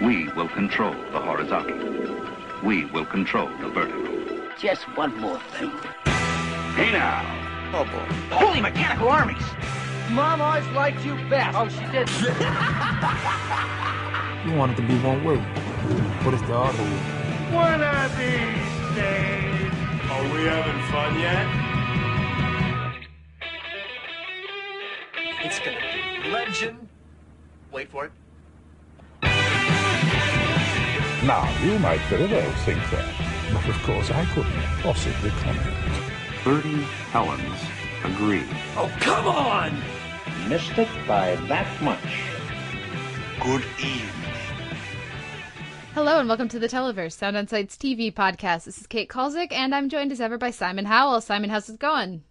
We will control the horizontal. We will control the vertical. Just one more thing. Hey now! Oh, boy. Holy mechanical armies! Mom always liked you best. Oh, she did. You want it to be one way. What is the other way? One of these days. Are we having fun yet? It's gonna be legend. Wait for it. Now, you might very well think that, but of course I couldn't possibly comment. Bertie Helens agree. Oh, come on! Missed it by that much. Good evening. Hello and welcome to the Televerse, Sound on Sight's TV podcast. This is Kate Kulzick, and I'm joined as ever by Simon Howell. Simon, how's it going?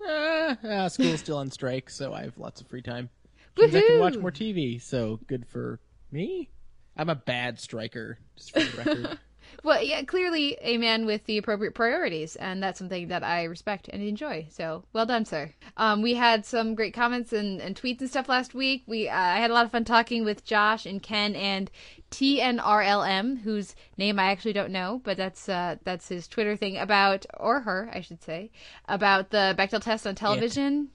Uh, uh, school's still on strike, so I have lots of free time. Means I can watch more TV, so good for me. I'm a bad striker, just for the record. Well, yeah, clearly a man with the appropriate priorities, and that's something that I respect and enjoy. So, well done, sir. Um, we had some great comments and, and tweets and stuff last week. We uh, I had a lot of fun talking with Josh and Ken and TNRLM, whose name I actually don't know, but that's uh, that's his Twitter thing about, or her, I should say, about the Bechdel test on television.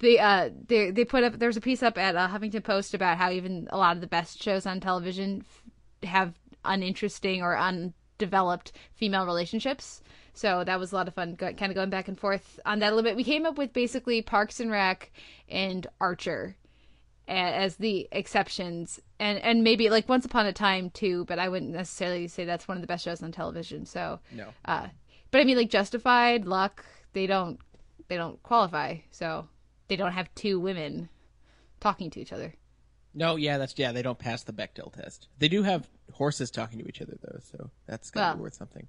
They uh they they put up there's a piece up at uh, Huffington Post about how even a lot of the best shows on television f- have uninteresting or undeveloped female relationships. So that was a lot of fun, go, kind of going back and forth on that a little bit. We came up with basically Parks and Rec and Archer as the exceptions, and and maybe like Once Upon a Time too, but I wouldn't necessarily say that's one of the best shows on television. So No. uh, but I mean like Justified, Luck, they don't they don't qualify, so they don't have two women talking to each other. no, yeah, that's yeah. They don't pass the Bechdel test. They do have horses talking to each other though, so that's gotta Well. be worth something.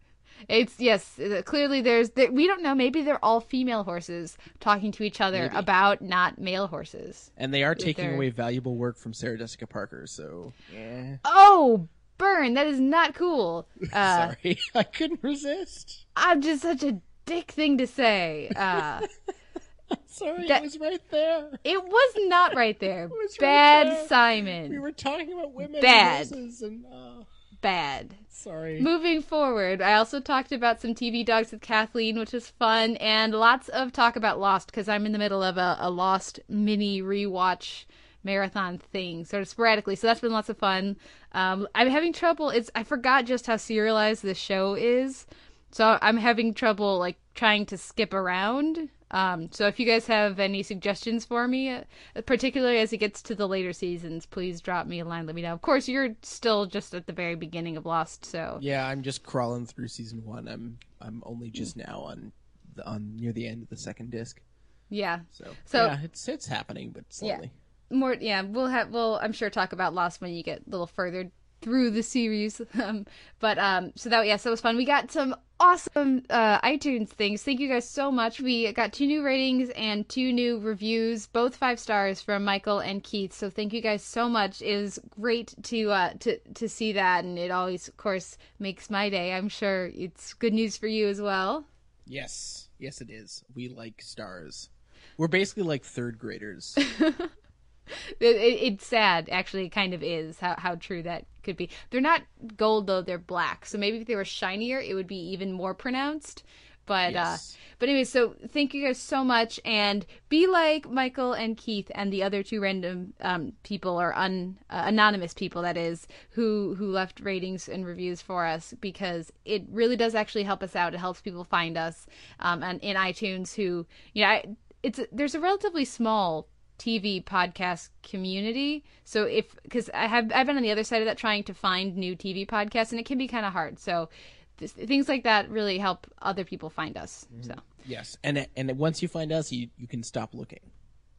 It's yes, uh, clearly there's there, we don't know. Maybe they're all female horses talking to each other Maybe. about not male horses. And they are taking away valuable work from Sarah Jessica Parker. So yeah, Oh, burn! That is not cool. Uh, sorry, I couldn't resist. I'm just such a dick thing to say. Uh, Sorry, That- it was right there. it was not right there. was right Bad there. Simon. We were talking about women Bad. and and oh, Bad. sorry. Moving forward, I also talked about some TV dogs with Kathleen, which was fun, and lots of talk about Lost because I'm in the middle of a, a Lost mini rewatch marathon thing, sort of sporadically. So that's been lots of fun. Um, I'm having trouble. It's I forgot just how serialized this show is, so I'm having trouble like trying to skip around. Um, so if you guys have any suggestions for me, uh, particularly as it gets to the later seasons, please drop me a line. Let me know. Of course, you're still just at the very beginning of Lost, so Yeah, I'm just crawling through season one. I'm I'm only just now on the, on near the end of the second disc. yeah. So, So- yeah, it's it's happening, but slowly. more yeah we'll have we'll i'm sure talk about lost when you get a little further through the series. Um but um so that yes, that was fun. We got some awesome uh itunes things. Thank you guys so much. We got two new ratings and two new reviews both five stars from michael and keith. So thank you guys so much. It was great to uh to to see that. And it always of course makes my day. I'm sure it's good news for you as well. Yes, yes, it is. We like stars. We're basically like third graders. It, it, it's sad, actually, it kind of is how, how true that could be. They're not gold though; they're black. So maybe if they were shinier, it would be even more pronounced. But Yes. uh, but anyway, so thank you guys so much, and be like Michael and Keith and the other two random um, people or un, uh, anonymous people that is who who left ratings and reviews for us because it really does actually help us out. It helps people find us um, and in iTunes. Who you know, I, it's there's a relatively small TV podcast community. So if because I have I've been on the other side of that trying to find new TV podcasts and it can be kind of hard. So th- things like that really help other people find us. So yes, and and once you find us, you you can stop looking.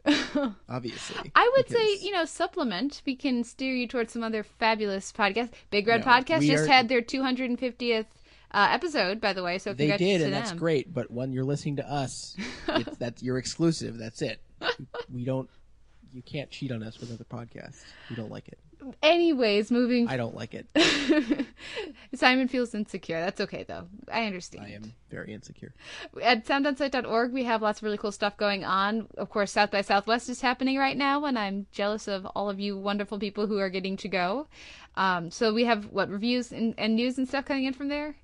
Obviously, I would say you know supplement. We can steer you towards some other fabulous podcasts. Big Red No, Podcast just are- had their 250th uh, episode, by the way. So they did, and that's great. But when you're listening to us, it's, that you're exclusive. That's it. We don't. you can't cheat on us with other podcasts. We don't like it. Anyways, moving. I don't like it. Simon feels insecure. That's okay though. I understand. I am very insecure. At soundonsight.org, we have lots of really cool stuff going on. Of course, South by Southwest is happening right now, and I'm jealous of all of you wonderful people who are getting to go. Um, so we have what reviews and, and news and stuff coming in from there.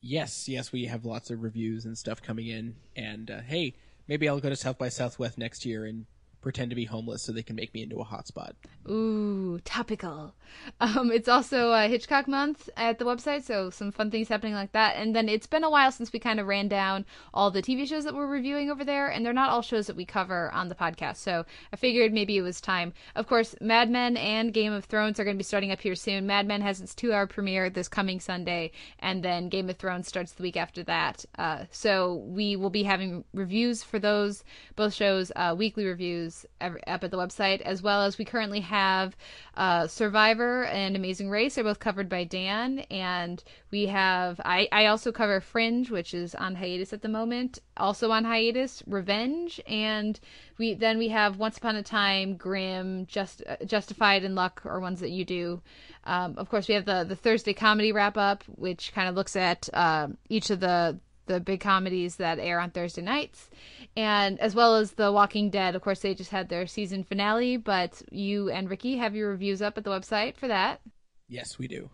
Yes, yes, we have lots of reviews and stuff coming in. And uh, hey, maybe I'll go to South by Southwest next year and pretend to be homeless so they can make me into a hotspot. Ooh, topical. Um, it's also uh, Hitchcock month at the website, so some fun things happening like that. And then it's been a while since we kind of ran down all the TV shows that we're reviewing over there, and they're not all shows that we cover on the podcast. So I figured maybe it was time. Of course, Mad Men and Game of Thrones are going to be starting up here soon. Mad Men has its two-hour premiere this coming Sunday, and then Game of Thrones starts the week after that. Uh, so we will be having reviews for those both shows, uh, weekly reviews up at the website, as well as we currently have uh, Survivor and Amazing Race are both covered by Dan, and we have I I also cover Fringe, which is on hiatus at the moment, also on hiatus, Revenge, and we then we have Once Upon a Time, Grimm, Just uh, Justified, and Luck are ones that you do. Um, of course, we have the the Thursday comedy wrap up, which kind of looks at uh, each of the the big comedies that air on Thursday nights, and as well as The Walking Dead. Of course, they just had their season finale, but you and Ricky have your reviews up at the website for that. Yes, we do.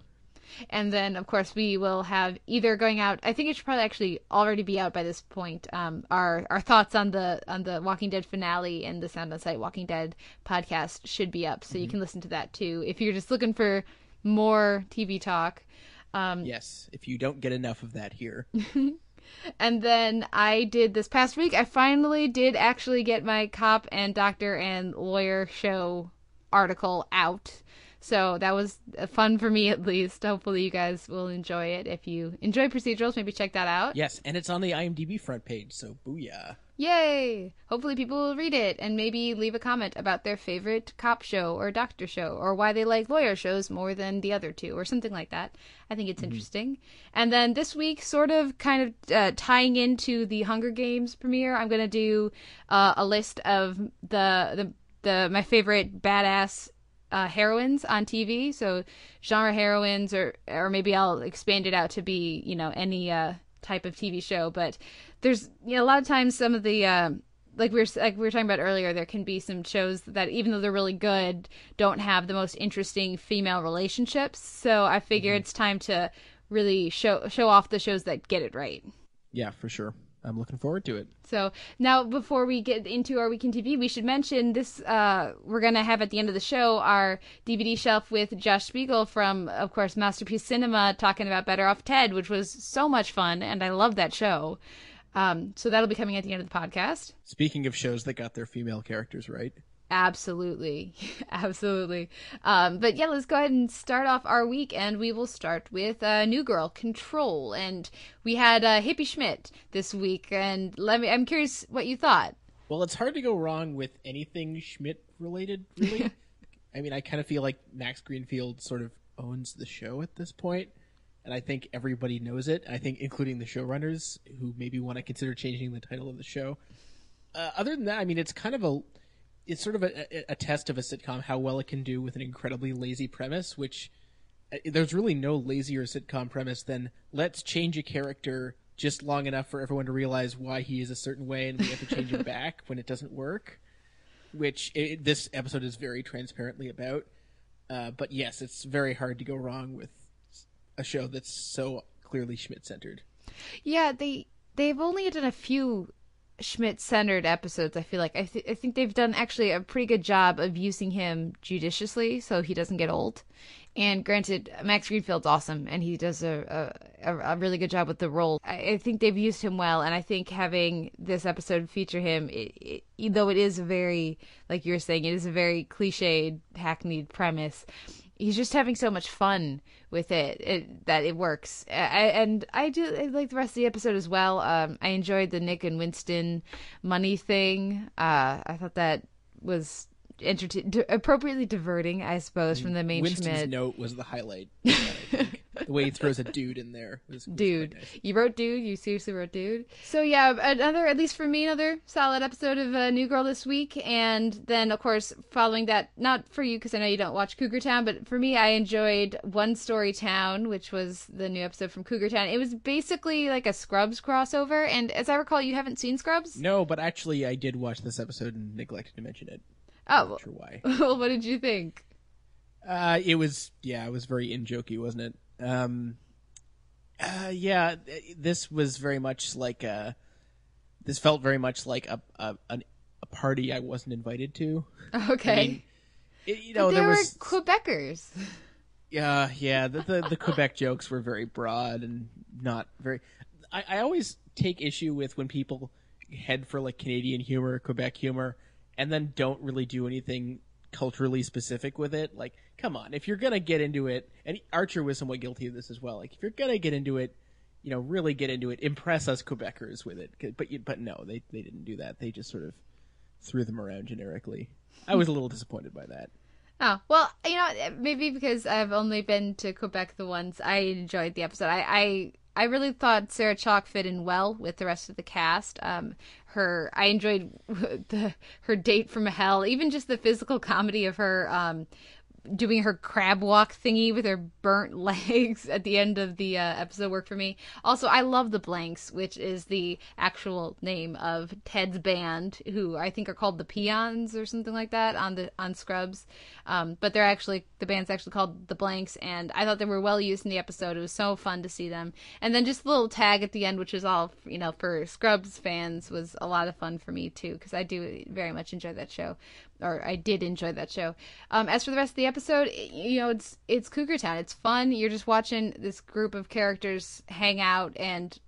And then, of course, we will have either going out. I think it should probably actually already be out by this point. Um, our our thoughts on the on the Walking Dead finale and the Sound on Sight Walking Dead podcast should be up, so mm-hmm. you can listen to that too if you're just looking for more TV talk. Um, yes, if you don't get enough of that here. And then I did this past week, I finally did actually get my cop and doctor and lawyer show article out. So that was fun for me at least. Hopefully you guys will enjoy it. If you enjoy procedurals, maybe check that out. Yes, and it's on the IMDb front page, so booyah. Yay! Hopefully people will read it and maybe leave a comment about their favorite cop show or doctor show or why they like lawyer shows more than the other two or something like that. I think it's mm-hmm. interesting. And then this week, sort of kind of uh, tying into the Hunger Games premiere, I'm going to do uh, a list of the, the the my favorite badass uh, heroines on TV. So genre heroines, or or maybe I'll expand it out to be you know any uh, type of TV show. But there's you know, a lot of times some of the uh, like we were like we were talking about earlier, there can be some shows that even though they're really good, don't have the most interesting female relationships. So I figure mm-hmm. it's time to really show show off the shows that get it right. Yeah, for sure. I'm looking forward to it. So now, before we get into our weekend TV, we should mention this. Uh, we're gonna have at the end of the show our DVD shelf with Josh Spiegel from, of course, Mousterpiece Cinema, talking about Better Off Ted, which was so much fun, and I love that show. Um, so that'll be coming at the end of the podcast. Speaking of shows that got their female characters right. Absolutely. Absolutely. Um, but yeah, let's go ahead and start off our week, and we will start with uh, New Girl Control. And we had uh, Hippie Schmidt this week, and let me, I'm curious what you thought. Well, it's hard to go wrong with anything Schmidt related, really. I mean, I kind of feel like Max Greenfield sort of owns the show at this point and I think everybody knows it. I think, including the showrunners, who maybe want to consider changing the title of the show. Uh, other than that, I mean, it's kind of a, it's sort of a, a, test of a sitcom how well it can do with an incredibly lazy premise. Which uh, there's really no lazier sitcom premise than let's change a character just long enough for everyone to realize why he is a certain way, and we have to change him back when it doesn't work. Which it, this episode is very transparently about. Uh, but yes, it's very hard to go wrong with a show that's so clearly Schmidt centered. Yeah, they they've only done a few Schmidt centered episodes. I feel like I, th- I think they've done actually a pretty good job of using him judiciously so he doesn't get old. And granted, Max Greenfield's awesome, and he does a a, a really good job with the role. I, I, think they've used him well, and I think having this episode feature him, it, it, though it is very, like you were saying, it is a very cliched, hackneyed premise he's just having so much fun with it, it that it works. I, and I do I like the rest of the episode as well. Um, I enjoyed the Nick and Winston money thing. Uh, I thought that was entertain- appropriately diverting, I suppose, from the main Winston's Schmidt. note was the highlight. the way he throws a dude in there was, was dude. nice. You wrote dude. You seriously wrote dude. So yeah, another at least for me another solid episode of uh, New Girl this week, and then of course following that, not for you because I know you don't watch Cougar Town, but for me I enjoyed One Story Town, which was the new episode from Cougar Town. It was basically like a Scrubs crossover, and as I recall, you haven't seen Scrubs. No, but actually, I did watch this episode and neglected to mention it. Oh, Not sure why. well, what did you think? Uh, it was yeah, it was very in jokey, wasn't it? Um, uh, yeah, this was very much like a. This felt very much like a a, an, a party I wasn't invited to. Okay. I mean, it, you know, but there were was Quebecers. yeah, yeah. The, the the Quebec jokes were very broad and not very. I, I always take issue with when people head for like Canadian humor, Quebec humor, and then don't really do anything culturally specific with it. Like, come on, if you're gonna get into it, and Archer was somewhat guilty of this as well. Like, if you're gonna get into it, you know, really get into it, impress us Quebecers with it. But you, but no, they they didn't do that. They just sort of threw them around generically. I was a little disappointed by that. Oh well, you know maybe because I've only been to Quebec the once. I enjoyed the episode. I I, I really thought Sarah Chalke fit in well with the rest of the cast. Um, her I enjoyed the her date from hell, even just the physical comedy of her um doing her crab walk thingy with her burnt legs at the end of the uh, episode worked for me. Also, I love the Blanks, which is the actual name of Ted's band, who I think are called the Peons or something like that on the on Scrubs. Um, but they're actually the band's actually called the Blanks, and I thought they were well used in the episode. It was so fun to see them, and then just a little tag at the end, which is all you know for Scrubs fans, was a lot of fun for me too because I do very much enjoy that show or I did enjoy that show. Um, as for the rest of the episode, you know, it's it's Cougar Town. It's fun. You're just watching this group of characters hang out, and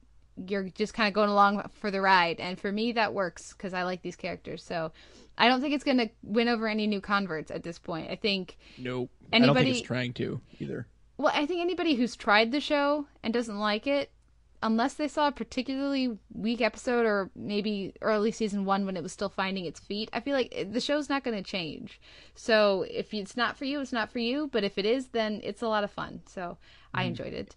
you're just kind of going along for the ride. And for me, that works because I like these characters. So I don't think it's going to win over any new converts at this point. I think Nope. I don't Anybody- think it's trying to either. well, I think anybody who's tried the show and doesn't like it, unless they saw a particularly weak episode or maybe early season one when it was still finding its feet, I feel like the show's not going to change. So if it's not for you, it's not for you. But if it is, then it's a lot of fun. So I mm. enjoyed it.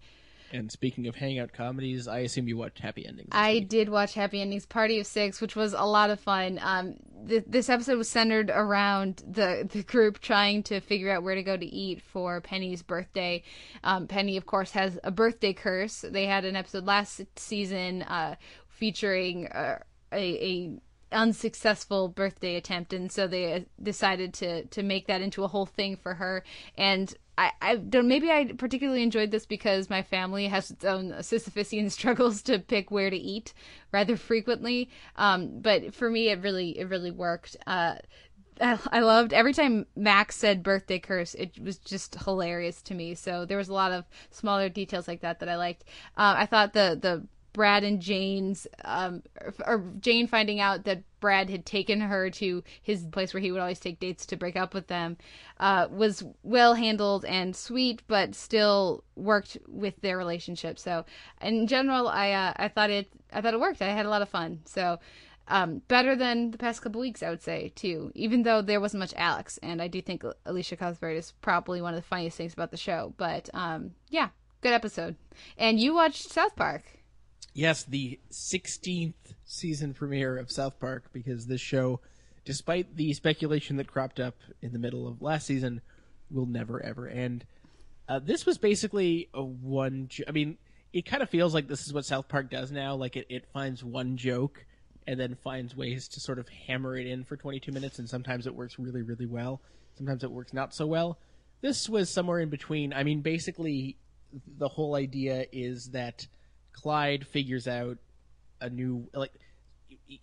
And speaking of hangout comedies, I assume you watched Happy Endings. I week. did watch Happy Endings Party of Six, which was a lot of fun. Um, th- this episode was centered around the the group trying to figure out where to go to eat for Penny's birthday. Um, Penny, of course, has a birthday curse. They had an episode last season uh, featuring uh, a, a unsuccessful birthday attempt and so they uh, decided to to make that into a whole thing for her and I, I don't maybe I particularly enjoyed this because my family has its own Sisyphusian struggles to pick where to eat rather frequently. Um, but for me, it really it really worked. Uh, I, I loved every time Max said birthday curse. It was just hilarious to me. So there was a lot of smaller details like that that I liked. Uh, I thought the the Brad and Jane's, um, or Jane finding out that Brad had taken her to his place where he would always take dates to break up with them, uh, was well handled and sweet, but still worked with their relationship. So, in general, I uh, I thought it I thought it worked. I had a lot of fun. So, um, better than the past couple weeks, I would say too. Even though there wasn't much Alex, and I do think Elisha Cuthbert is probably one of the funniest things about the show. But um, yeah, good episode. And you watched South Park. Yes, the 16th season premiere of South Park because this show, despite the speculation that cropped up in the middle of last season, will never ever end. Uh, this was basically a one. Jo- I mean, it kind of feels like this is what South Park does now. Like it, it finds one joke and then finds ways to sort of hammer it in for 22 minutes, and sometimes it works really, really well. Sometimes it works not so well. This was somewhere in between. I mean, basically, the whole idea is that Clyde figures out a new like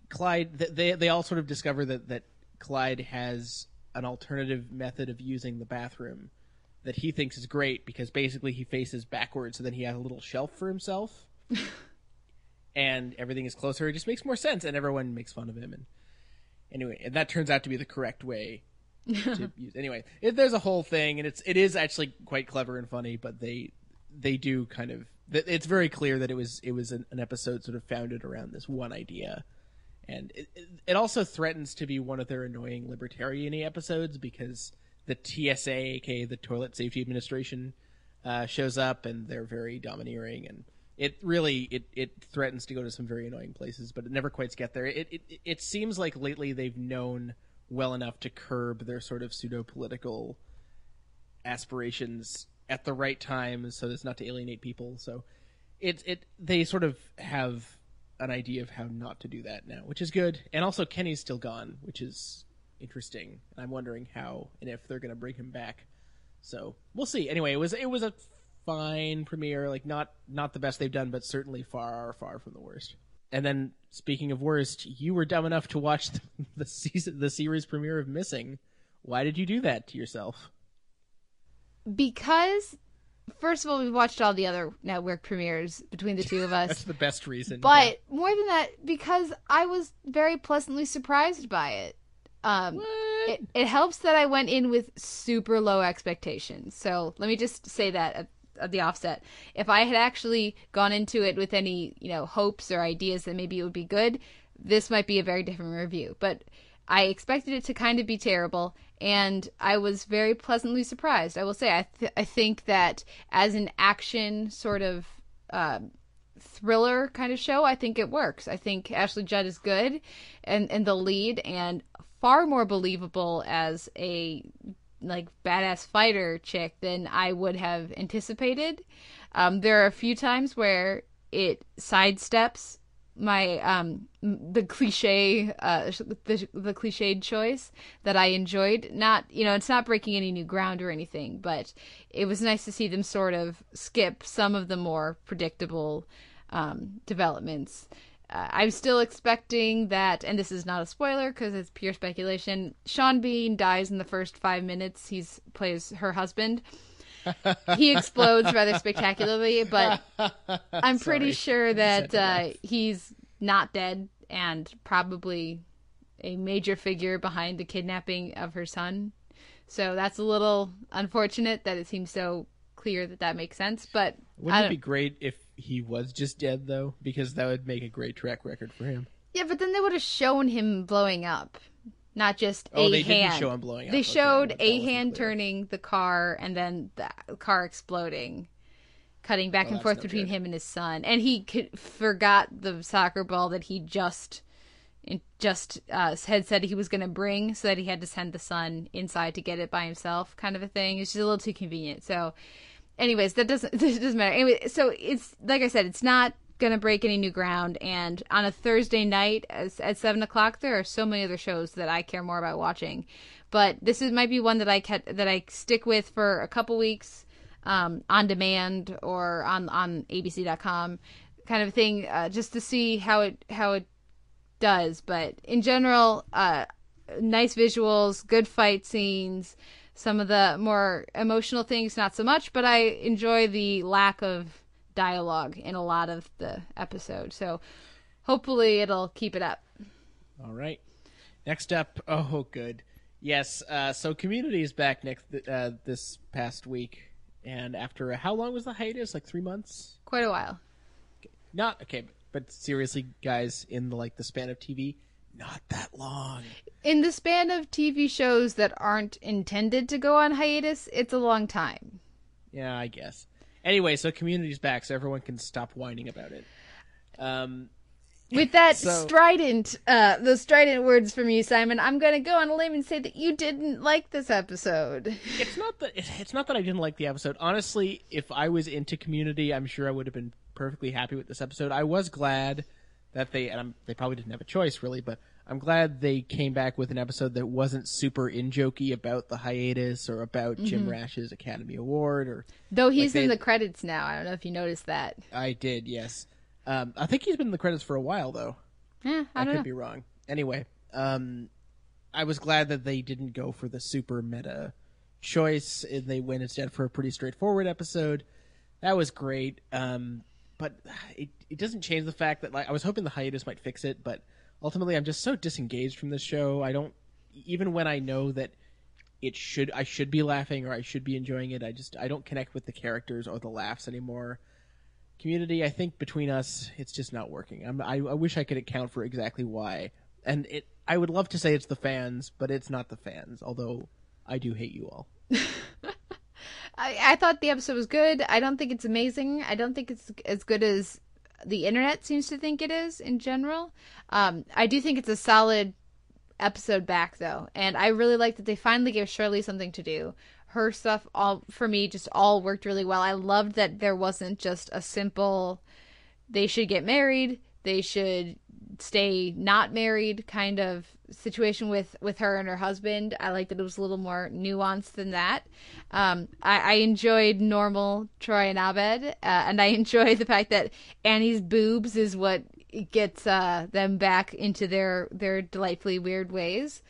Clyde. They they all sort of discover that that Clyde has an alternative method of using the bathroom that he thinks is great because basically he faces backwards, so then he has a little shelf for himself, and everything is closer. It just makes more sense, and everyone makes fun of him. And anyway, and that turns out to be the correct way to use. Anyway, it, there's a whole thing, and it's it is actually quite clever and funny, but they they do kind of it's very clear that it was it was an, an episode sort of founded around this one idea and it, it- also threatens to be one of their annoying libertarian episodes because the TSA, aka the Toilet Safety Administration, uh, shows up, and they're very domineering, and it really it, it threatens to go to some very annoying places, but it never quite gets there. It, it it seems like lately they've known well enough to curb their sort of pseudo political aspirations at the right time, so as not to alienate people. So it it they sort of have an idea of how not to do that now, which is good. And also Kenny's still gone, which is interesting. And I'm wondering how and if they're going to bring him back. So we'll see. Anyway, it was it was a fine premiere, like not not the best they've done, but certainly far far from the worst. And then speaking of worst, you were dumb enough to watch the, the season the series premiere of Missing. Why did you do that to yourself? Because first of all, we watched all the other network premieres between the two of us. That's the best reason. But yeah. more than that, because I was very pleasantly surprised by it. Um, it, it helps that I went in with super low expectations. So let me just say that at, at the offset. If I had actually gone into it with any, you know, hopes or ideas that maybe it would be good, this might be a very different review. But I expected it to kind of be terrible, and I was very pleasantly surprised. I will say, I th- I think that as an action sort of uh, thriller kind of show, I think it works. I think Ashley Judd is good, and and the lead, and far more believable as a like badass fighter chick than I would have anticipated. Um, there are a few times where it sidesteps my um the cliche uh the the cliched choice that I enjoyed not you know it's not breaking any new ground or anything but it was nice to see them sort of skip some of the more predictable um developments uh, I'm still expecting that, and this is not a spoiler because it's pure speculation. Sean Bean dies in the first five minutes. He's plays her husband, he explodes rather spectacularly, but I'm pretty sure that uh, he's not dead and probably a major figure behind the kidnapping of her son. So that's a little unfortunate that it seems so clear that that makes sense. But wouldn't it be great if he was just dead though? Because that would make a great track record for him. Yeah, but then they would have shown him blowing up not just oh, a they hand. Didn't show him blowing up. They okay, showed a hand clear. turning the car and then the car exploding, cutting back and forth no between good. him and his son. And he could, forgot the soccer ball that he just just uh, had said he was going to bring, so that he had to send the son inside to get it by himself, kind of a thing. It's just a little too convenient. So, anyways, that doesn't that doesn't matter. Anyway, so it's like I said, it's not going to break any new ground. And on a Thursday night at, at seven o'clock, there are so many other shows that I care more about watching. But this is might be one that I kept, that I stick with for a couple weeks um, on demand or on on ABC.com kind of thing, uh, just to see how it how it does. But in general, uh, nice visuals, good fight scenes. Some of the more emotional things, not so much, but I enjoy the lack of dialogue in a lot of the episode. So hopefully it'll keep it up. All right. Next up, oh good. Yes, uh, so Community is back next uh, this past week, and after a, how long was the hiatus? Like three months? Quite a while. Not okay, but, but seriously, guys, in the, like the span of TV, not that long. In the span of TV shows that aren't intended to go on hiatus, it's a long time. Yeah, I guess. Anyway, so community's back, so everyone can stop whining about it. Um, with that so, strident, uh, those strident words from you, Simon, I'm going to go on a limb and say that you didn't like this episode. It's not that it's not that I didn't like the episode. Honestly, if I was into Community, I'm sure I would have been perfectly happy with this episode. I was glad that they and I'm, they probably didn't have a choice really, but I'm glad they came back with an episode that wasn't super in jokey about the hiatus or about mm-hmm. Jim Rash's Academy Award or though he's like in the credits now. I don't know if you noticed that. I did, yes. Um, I think he's been in the credits for a while though. Yeah, I, I could know. be wrong. Anyway, um, I was glad that they didn't go for the super meta choice and they went instead for a pretty straightforward episode. That was great. Um, but it, it doesn't change the fact that like I was hoping the hiatus might fix it, but ultimately I'm just so disengaged from this show. I don't even when I know that it should I should be laughing or I should be enjoying it. I just I don't connect with the characters or the laughs anymore. Community, I think between us, it's just not working. I'm, I, I wish I could account for exactly why. And it, I would love to say it's the fans, but it's not the fans. Although I do hate you all. I, I thought the episode was good. I don't think it's amazing. I don't think it's as good as the internet seems to think it is in general. Um, I do think it's a solid episode back though, and I really like that they finally gave Shirley something to do. Her stuff all for me just all worked really well. I loved that there wasn't just a simple they should get married, they should stay not married kind of situation with with her and her husband. I like that it was a little more nuanced than that. Um, I, I enjoyed normal Troy and Abed, uh, and I enjoy the fact that Annie's boobs is what gets uh, them back into their their delightfully weird ways.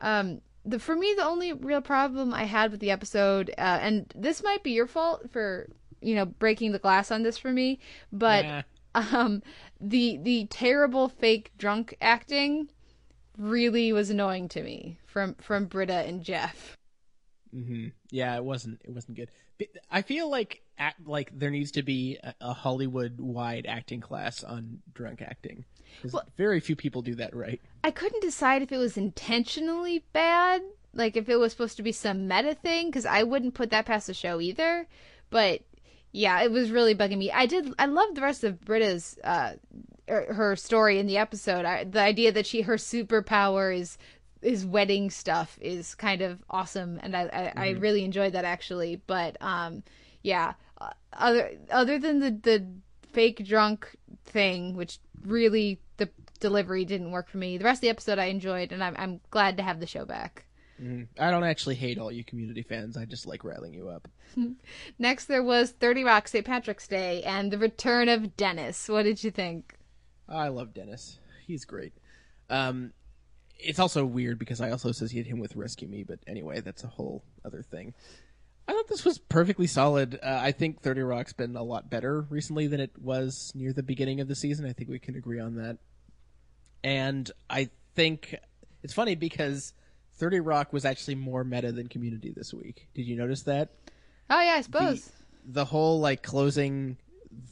Um, the for me the only real problem I had with the episode, uh, and this might be your fault for you know breaking the glass on this for me, but. Nah. Um, the the terrible fake drunk acting really was annoying to me from from Britta and Jeff. Mm-hmm. Yeah, it wasn't. It wasn't good. I feel like act, like there needs to be a, a Hollywood wide acting class on drunk acting. Well- very few people do that right. I couldn't decide if it was intentionally bad, like if it was supposed to be some meta thing, because I wouldn't put that past the show either. But yeah, it was really bugging me. I did. I loved the rest of Britta's uh, er, her story in the episode. I, the idea that she her superpower is is wedding stuff is kind of awesome, and I I, I really enjoyed that actually. But um, yeah, uh, other other than the the fake drunk thing, which really the delivery didn't work for me. The rest of the episode I enjoyed, and I'm I'm glad to have the show back. I don't actually hate all you community fans. I just like riling you up. Next, there was 30 Rock St. Patrick's Day and the return of Dennis. What did you think? I love Dennis. He's great. Um, it's also weird because I also associate him with Rescue Me, but anyway, that's a whole other thing. I thought this was perfectly solid. Uh, I think 30 Rock's been a lot better recently than it was near the beginning of the season. I think we can agree on that. And I think it's funny because 30 Rock was actually more meta than Community this week. Did you notice that? Oh, yeah, I suppose. the whole like closing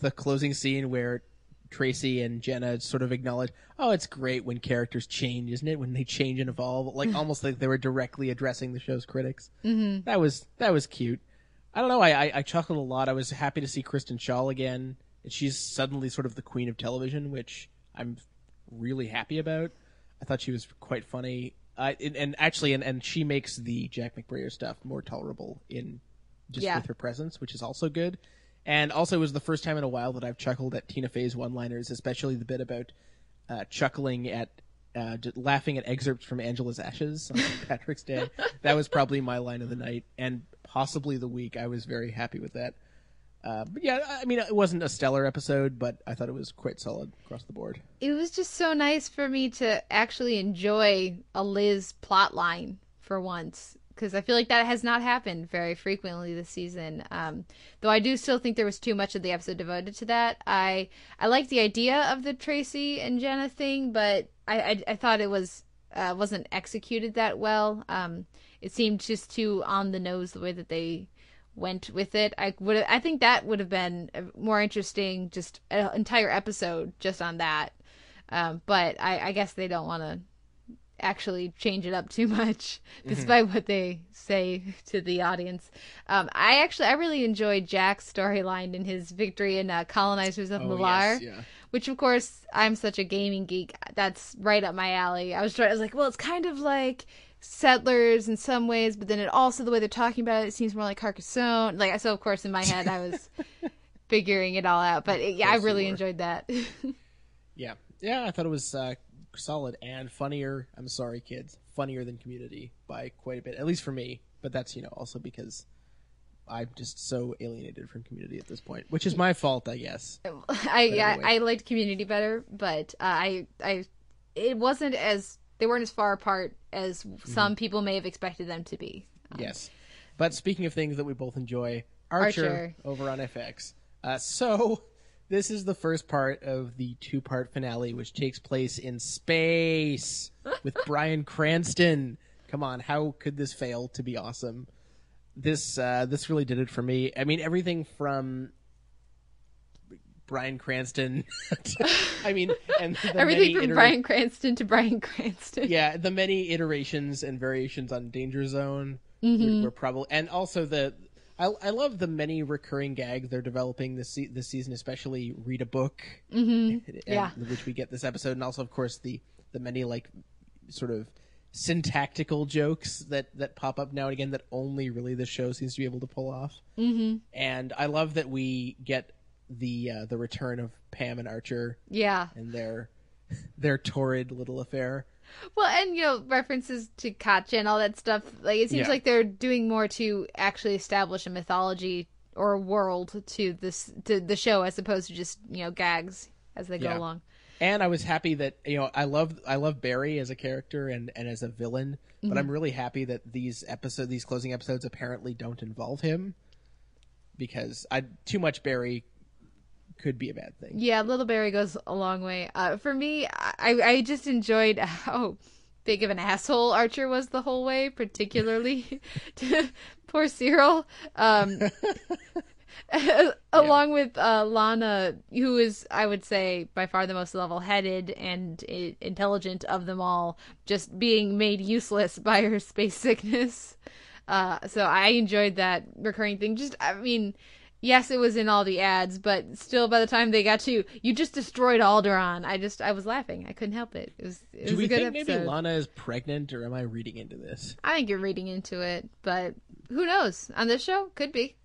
the closing scene where Tracy and Jenna sort of acknowledge, oh, it's great when characters change, isn't it? When they change and evolve, like almost like they were directly addressing the show's critics. Mm-hmm. That was that was cute. I don't know. I, I I chuckled a lot. I was happy to see Kristen Schaal again. And she's suddenly sort of the queen of television, which I'm really happy about. I thought she was quite funny. Uh, and, and actually, and, and she makes the Jack McBrayer stuff more tolerable in just Yeah. with her presence, which is also good. And also, it was the first time in a while that I've chuckled at Tina Fey's one-liners, especially the bit about uh, chuckling at, uh, laughing at excerpts from Angela's Ashes on St. Patrick's Day. that was probably my line of the night, and possibly the week. I was very happy with that. Uh, but yeah, I mean, it wasn't a stellar episode, but I thought it was quite solid across the board. It was just so nice for me to actually enjoy a Liz plot line for once. Because I feel like that has not happened very frequently this season. Um, though I do still think there was too much of the episode devoted to that. I I like the idea of the Tracy and Jenna thing, but I I, I thought it was uh, wasn't executed that well. Um, it seemed just too on the nose the way that they went with it. I would I think that would have been more interesting, just an entire episode just on that. Um, but I, I guess they don't want to actually change it up too much, despite what they say to the audience. Um, I actually I really enjoyed Jack's storyline in his victory in uh, Colonizers of Malar. yeah. Which of course I'm such a gaming geek. That's right up my alley. I was trying. I was like, well, it's kind of like settlers in some ways, but then it also the way they're talking about it, it seems more like Carcassonne. Like so, of course, in my head, I was figuring it all out. But yeah, I really enjoyed that. Yeah, yeah, I thought it was uh, solid and funnier. I'm sorry, kids, funnier than Community by quite a bit, at least for me. But that's you know also because I'm just so alienated from Community at this point, which is my fault, I guess. I yeah, anyway. I liked Community better, but uh, I I it wasn't as they weren't as far apart as Mm-hmm. some people may have expected them to be. Yes. But speaking of things that we both enjoy, Archer, Archer. over on FX. Uh, so this is the first part of the two-part finale, which takes place in space with Bryan Cranston. Come on, how could this fail to be awesome? This uh, this really did it for me. I mean, everything from Bryan Cranston. I mean, and Everything from itera- Bryan Cranston to Bryan Cranston. yeah, the many iterations and variations on Danger Zone were, were probably, and also the I, I love the many recurring gags they're developing this se- this season, especially read a book, Mm-hmm. and- Yeah. which we get this episode, and also of course the the many like sort of syntactical jokes that that pop up now and again that only really the show seems to be able to pull off. Mm-hmm. And I love that we get the uh, the return of Pam and Archer Yeah. and their their torrid little affair. Well, and you know references to Katja and all that stuff. Like it seems Yeah. like they're doing more to actually establish a mythology or a world to this to the show as opposed to just you know gags as they go along. And I was happy that you know I love I love Barry as a character and, and as a villain, but I'm really happy that these episode these closing episodes apparently don't involve him because I too much Barry could be a bad thing. Yeah, Little Barry goes a long way. Uh, for me, I I just enjoyed how big of an asshole Archer was the whole way, particularly to poor Cyril. Um, along with uh, Lana, who is, I would say, by far the most level-headed and i- intelligent of them all, just being made useless by her space sickness. Uh, so I enjoyed that recurring thing. Just, I mean, yes, it was in all the ads, but still, by the time they got to you just destroyed Alderaan, I just I was laughing. I couldn't help it. It was it Do was we a good think episode. maybe Lana is pregnant, or am I reading into this? I think you're reading into it, but who knows? On this show, could be.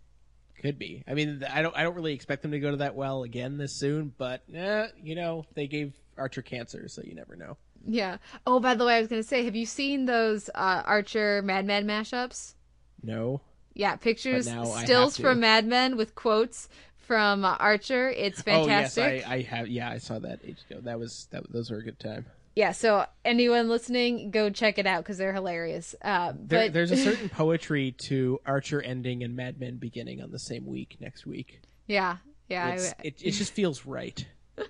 Could be. I mean, I don't. I don't really expect them to go to that well again this soon. But eh, you know, they gave Archer cancer, so you never know. Yeah. Oh, by the way, I was gonna say, have you seen those uh, Archer Mad mashups? No. Yeah, pictures, But now I stills from Mad Men with quotes from uh, Archer. It's fantastic. Oh yes, I, I have. Yeah, I saw that age ago. That was that. Those were a good time. Yeah, so anyone listening, go check it out because they're hilarious. Uh, There, but there's a certain poetry to Archer ending and Mad Men beginning on the same week next week. yeah, yeah. I, it, it just feels right.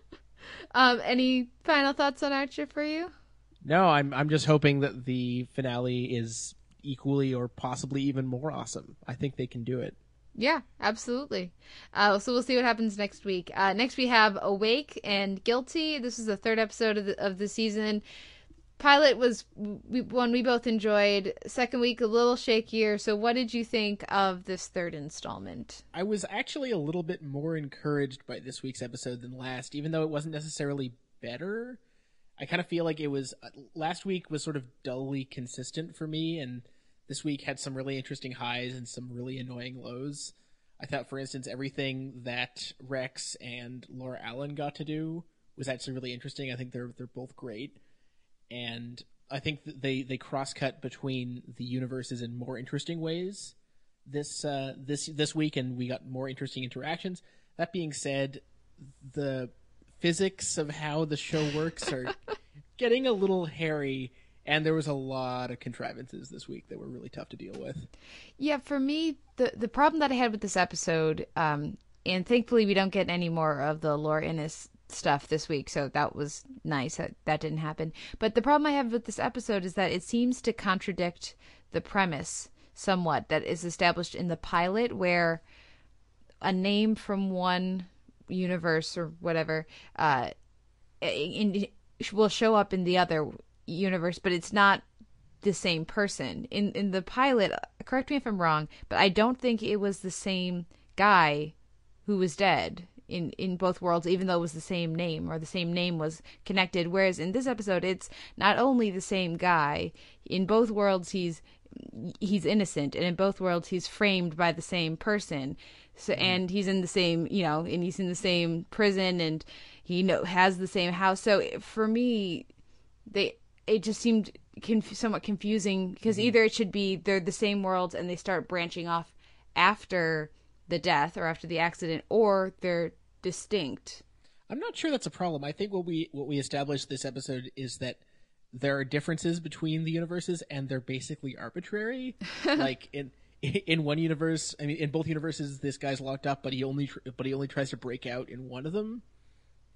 um, any final thoughts on Archer for you? No, I'm I'm just hoping that the finale is equally or possibly even more awesome. I think they can do it. Yeah, absolutely. Uh, so we'll see what happens next week. Uh, next we have Awake and Guilty. This is the third episode of the, of the season. Pilot was we, one we both enjoyed. Second week a little shakier. So what did you think of this third installment? I was actually a little bit more encouraged by this week's episode than last, even though it wasn't necessarily better. I kind of feel like it was last week was sort of dully consistent for me, and this week had some really interesting highs and some really annoying lows. I thought, for instance, everything that Rex and Laura Allen got to do was actually really interesting. I think they're they're both great, and I think that they they cross cut between the universes in more interesting ways this uh, this this week, and we got more interesting interactions. That being said, the physics of how the show works are getting a little hairy, and there was a lot of contrivances this week that were really tough to deal with. Yeah, for me, the the problem that I had with this episode, um, and thankfully we don't get any more of the Laura Innes stuff this week, so that was nice that that didn't happen. But the problem I have with this episode is that it seems to contradict the premise somewhat that is established in the pilot, where a name from one universe or whatever uh, in, will show up in the other universe, but it's not the same person. In in the pilot, correct me if I'm wrong, but I don't think it was the same guy who was dead in in both worlds even though it was the same name or the same name was connected. Whereas in this episode it's not only the same guy. In both worlds he's he's innocent and in both worlds he's framed by the same person. So mm-hmm. and he's in the same you know and he's in the same prison and he know has the same house. So for me they it just seemed conf- somewhat confusing because mm-hmm. either it should be they're the same worlds and they start branching off after the death or after the accident or they're distinct I'm not sure that's a problem. I think what we what we established this episode is that there are differences between the universes and they're basically arbitrary. like in in one universe, I mean in both universes this guy's locked up but he only tr- but he only tries to break out in one of them.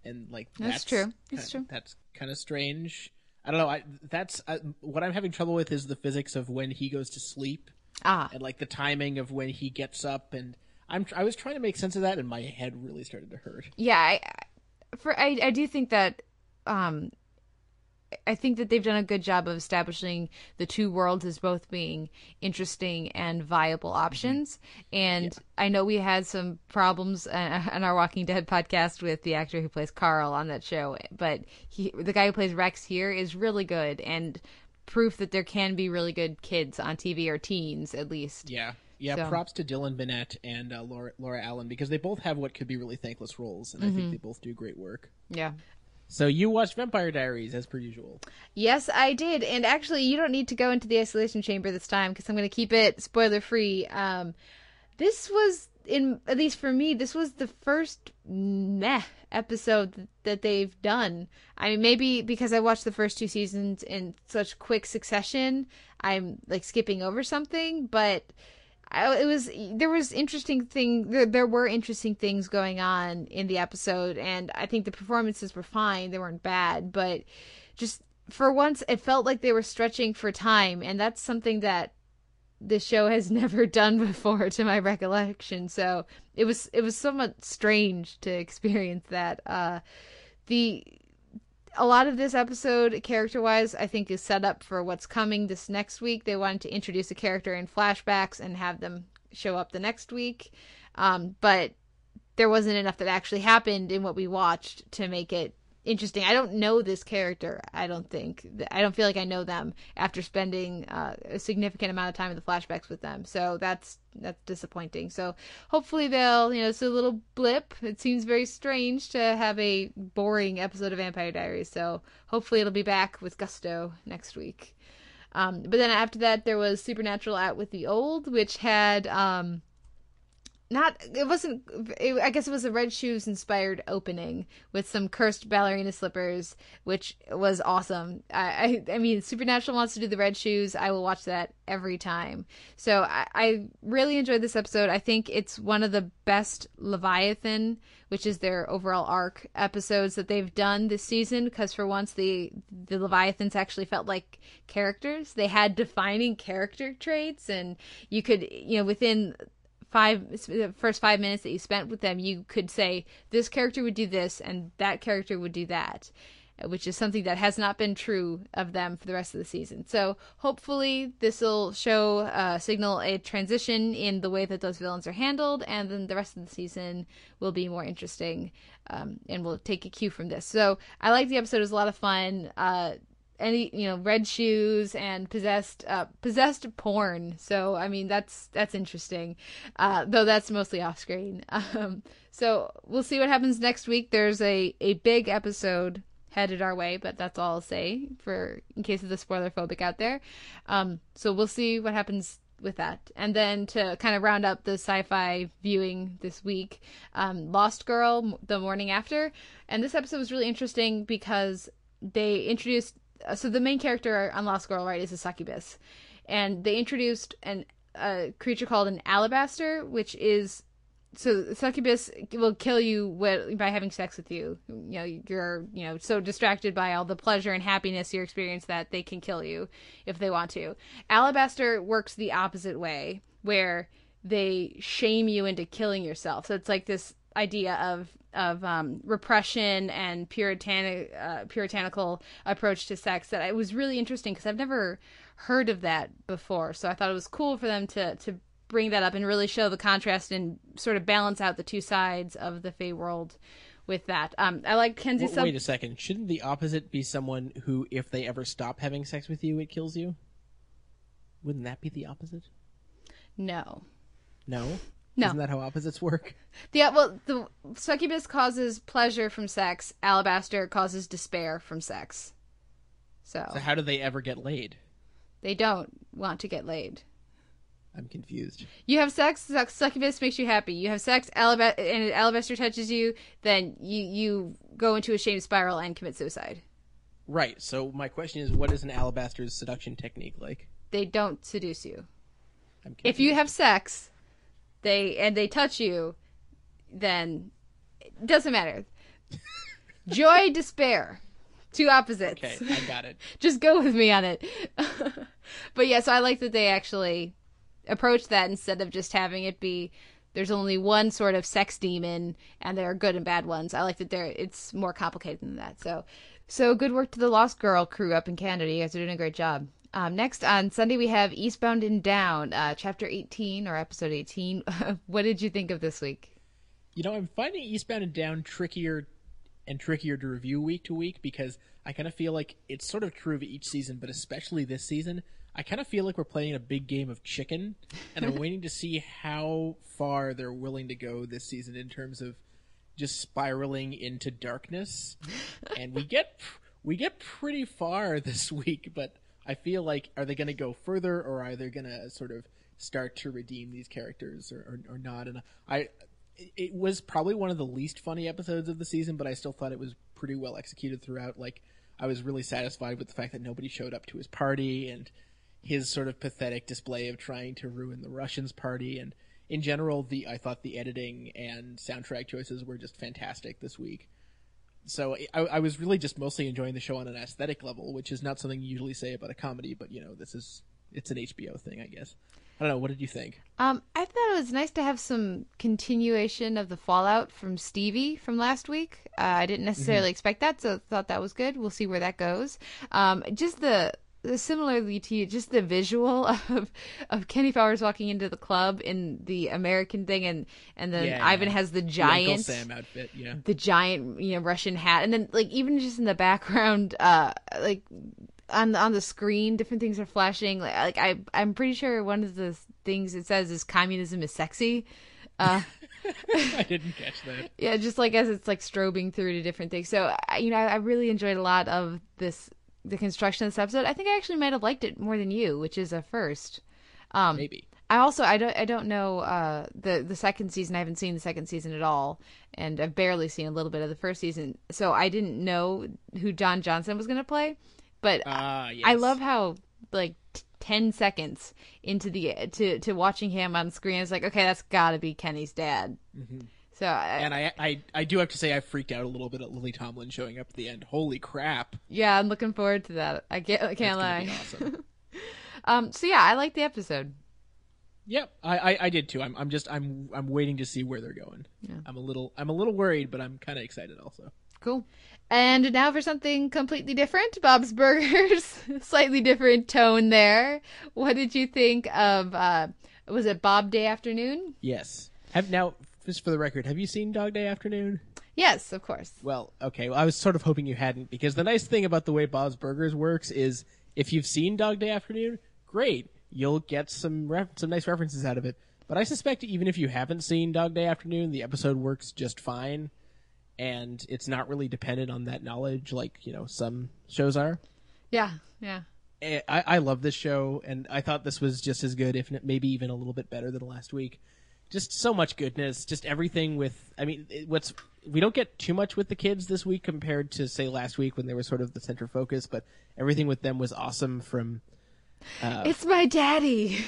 And like That's that's, true. That's ki- true. That's kind of strange. I don't know. I that's uh, what I'm having trouble with is the physics of when he goes to sleep ah and like the timing of when he gets up and I'm I was trying to make sense of that and my head really started to hurt. yeah I, I- for I, I do think that um I think that they've done a good job of establishing the two worlds as both being interesting and viable options. And I know we had some problems uh, on our Walking Dead podcast with the actor who plays Carl on that show, but he, the guy who plays Rex here, is really good and proof that there can be really good kids on TV or teens at least. Yeah. Yeah, So- props to Dylan Minnette and uh, Laura, Laura Allen because they both have what could be really thankless roles, and I Mm-hmm. think they both do great work. Yeah. So you watched Vampire Diaries as per usual. Yes, I did. And actually, you don't need to go into the isolation chamber this time because I'm going to keep it spoiler free. Um, this was, in at least for me, this was the first meh episode that they've done. I mean, maybe because I watched the first two seasons in such quick succession, I'm like skipping over something, but. I, it was there was interesting thing there, there were interesting things going on in the episode and I think the performances were fine they weren't bad but just for once it felt like they were stretching for time and that's something that the show has never done before to my recollection so it was it was somewhat strange to experience that uh the a lot of this episode character wise i think is set up for what's coming this next week. They wanted to introduce a character in flashbacks and have them show up the next week. Um but there wasn't enough that actually happened in what we watched to make it interesting. I don't know this character. I don't think. I don't feel like I know them after spending uh, a significant amount of time in the flashbacks with them. So that's that's disappointing. So hopefully they'll, you know, it's a little blip. It seems very strange to have a boring episode of Vampire Diaries. So hopefully it'll be back with gusto next week. Um, but then after that, there was Supernatural Out with the Old, which had um, not it wasn't it, i guess it was a red shoes inspired opening with some cursed ballerina slippers which was awesome. I, I i mean supernatural wants to do the red shoes. I will watch that every time. So I, I really enjoyed this episode. I think it's one of the best leviathan which is their overall arc episodes that they've done this season because for once the the leviathans actually felt like characters. They had defining character traits and you could you know within five the first five minutes that you spent with them you could say this character would do this and that character would do that which is something that has not been true of them for the rest of the season. So hopefully this will show uh, signal a transition in the way that those villains are handled and then the rest of the season will be more interesting um, and we'll take a cue from this. So i like the episode. It was a lot of fun. Uh, any you know red shoes and possessed uh possessed porn. So i mean that's that's interesting. Uh though that's mostly off screen. Um so we'll see what happens next week. There's a a big episode headed our way but that's all i'll say for in case of the spoiler phobic out there. Um so we'll see what happens with that. And then to kind of round up the sci-fi viewing this week, um, Lost Girl, the morning after, and this episode was really interesting because they introduced. So the main character on Lost Girl, right, is a succubus, and they introduced an a creature called an alabaster, which is so succubus will kill you with, by having sex with you. You know, you're you know so distracted by all the pleasure and happiness you're experience that they can kill you if they want to. Alabaster works the opposite way, where they shame you into killing yourself. So it's like this idea of of um, repression and puritanic uh, puritanical approach to sex that it was really interesting because I've never heard of that before. So I thought it was cool for them to to bring that up and really show the contrast and sort of balance out the two sides of the Fae world with that. Um, I like Kenzi. W- sub- Wait a second. Shouldn't the opposite be someone who, if they ever stop having sex with you, it kills you? Wouldn't that be the opposite? no. No. No. Isn't that how opposites work? Yeah, uh, well, the succubus causes pleasure from sex. Alabaster causes despair from sex. So, So how do they ever get laid? they don't want to get laid. I'm confused. You have sex, suc- succubus makes you happy. You have sex, alaba- and alabaster touches you, then you you go into a shame spiral and commit suicide. Right. So my question is, what is an alabaster's seduction technique like? They don't seduce you. I'm If you have sex, they and they touch you, then it doesn't matter. Joy, despair, two opposites. okay, I got it. just go with me on it. but yeah, so I like that they actually approach that instead of just having it be there's only one sort of sex demon and there are good and bad ones. I like that there it's more complicated than that. So So good work to the Lost Girl crew up in Canada. You guys are doing a great job. Um, next on Sunday we have Eastbound and Down, uh, chapter 18 or episode 18. what did you think of this week? You know, I'm finding Eastbound and Down trickier and trickier to review week to week because I kind of feel like it's sort of true of each season, but especially this season, I kind of feel like we're playing a big game of chicken, and I'm waiting to see how far they're willing to go this season in terms of just spiraling into darkness. And we get we get pretty far this week, but I feel like are they going to go further or are they going to sort of start to redeem these characters or, or, or not? And I it was probably one of the least funny episodes of the season, but I still thought it was pretty well executed throughout. Like I was really satisfied with the fact that nobody showed up to his party and his sort of pathetic display of trying to ruin the Russians' party. And in general, the I thought the editing and soundtrack choices were just fantastic this week. So I, I was really just mostly enjoying the show on an aesthetic level, which is not something you usually say about a comedy. But you know, this is it's an HBO thing, I guess. I don't know. What did you think? Um, I thought it was nice to have some continuation of the fallout from Stevie from last week. Uh, I didn't necessarily mm-hmm. expect that, so thought that was good. We'll see where that goes. Um, just the similarly to you, just the visual of of Kenny Powers walking into the club in the American thing, and and then yeah, Ivan has the giant the Sam outfit, yeah, the giant you know Russian hat, and then like even just in the background, uh, like on on the screen, different things are flashing. Like, like I I'm pretty sure one of the things it says is communism is sexy. Uh, I didn't catch that. Yeah, just like as it's like strobing through to different things. So you know, I really enjoyed a lot of this the construction of this episode. I think I actually might have liked it more than you, which is a first. Um, Maybe. I also I don't I don't know uh, the the second season. I haven't seen the second season at all, and I've barely seen a little bit of the first season. So I didn't know who Don Johnson was going to play. But uh, yes. I love how like t- ten seconds into the to to watching him on screen, it's like okay, that's got to be Kenny's dad. Mm-hmm. So I, and I, I I do have to say I freaked out a little bit at Lily Tomlin showing up at the end. Holy crap! Yeah, I'm looking forward to that. I can't I can't lie. Awesome. um. So yeah, I like the episode. Yep, I, I, I, did too. I'm I'm just I'm I'm waiting to see where they're going. Yeah. I'm a little I'm a little worried, but I'm kind of excited also. Cool. And now for something completely different, Bob's Burgers. Slightly different tone there. What did you think of? uh Was it Bob Day Afternoon? Yes. Have now just for the record, have you seen Dog Day Afternoon? Yes, of course. Well, okay. Well, I was sort of hoping you hadn't because the nice thing about the way Bob's Burgers works is if you've seen Dog Day Afternoon, great, you'll get some ref- some nice references out of it. But I suspect even if you haven't seen Dog Day Afternoon, the episode works just fine, and it's not really dependent on that knowledge like you know some shows are. Yeah, yeah. Eh, I, I love this show, and I thought this was just as good, if maybe even a little bit better than last week just so much goodness. Just everything with. I mean, what's we don't get too much with the kids this week compared to say last week when they were sort of the center focus, but everything with them was awesome. From uh, it's my daddy.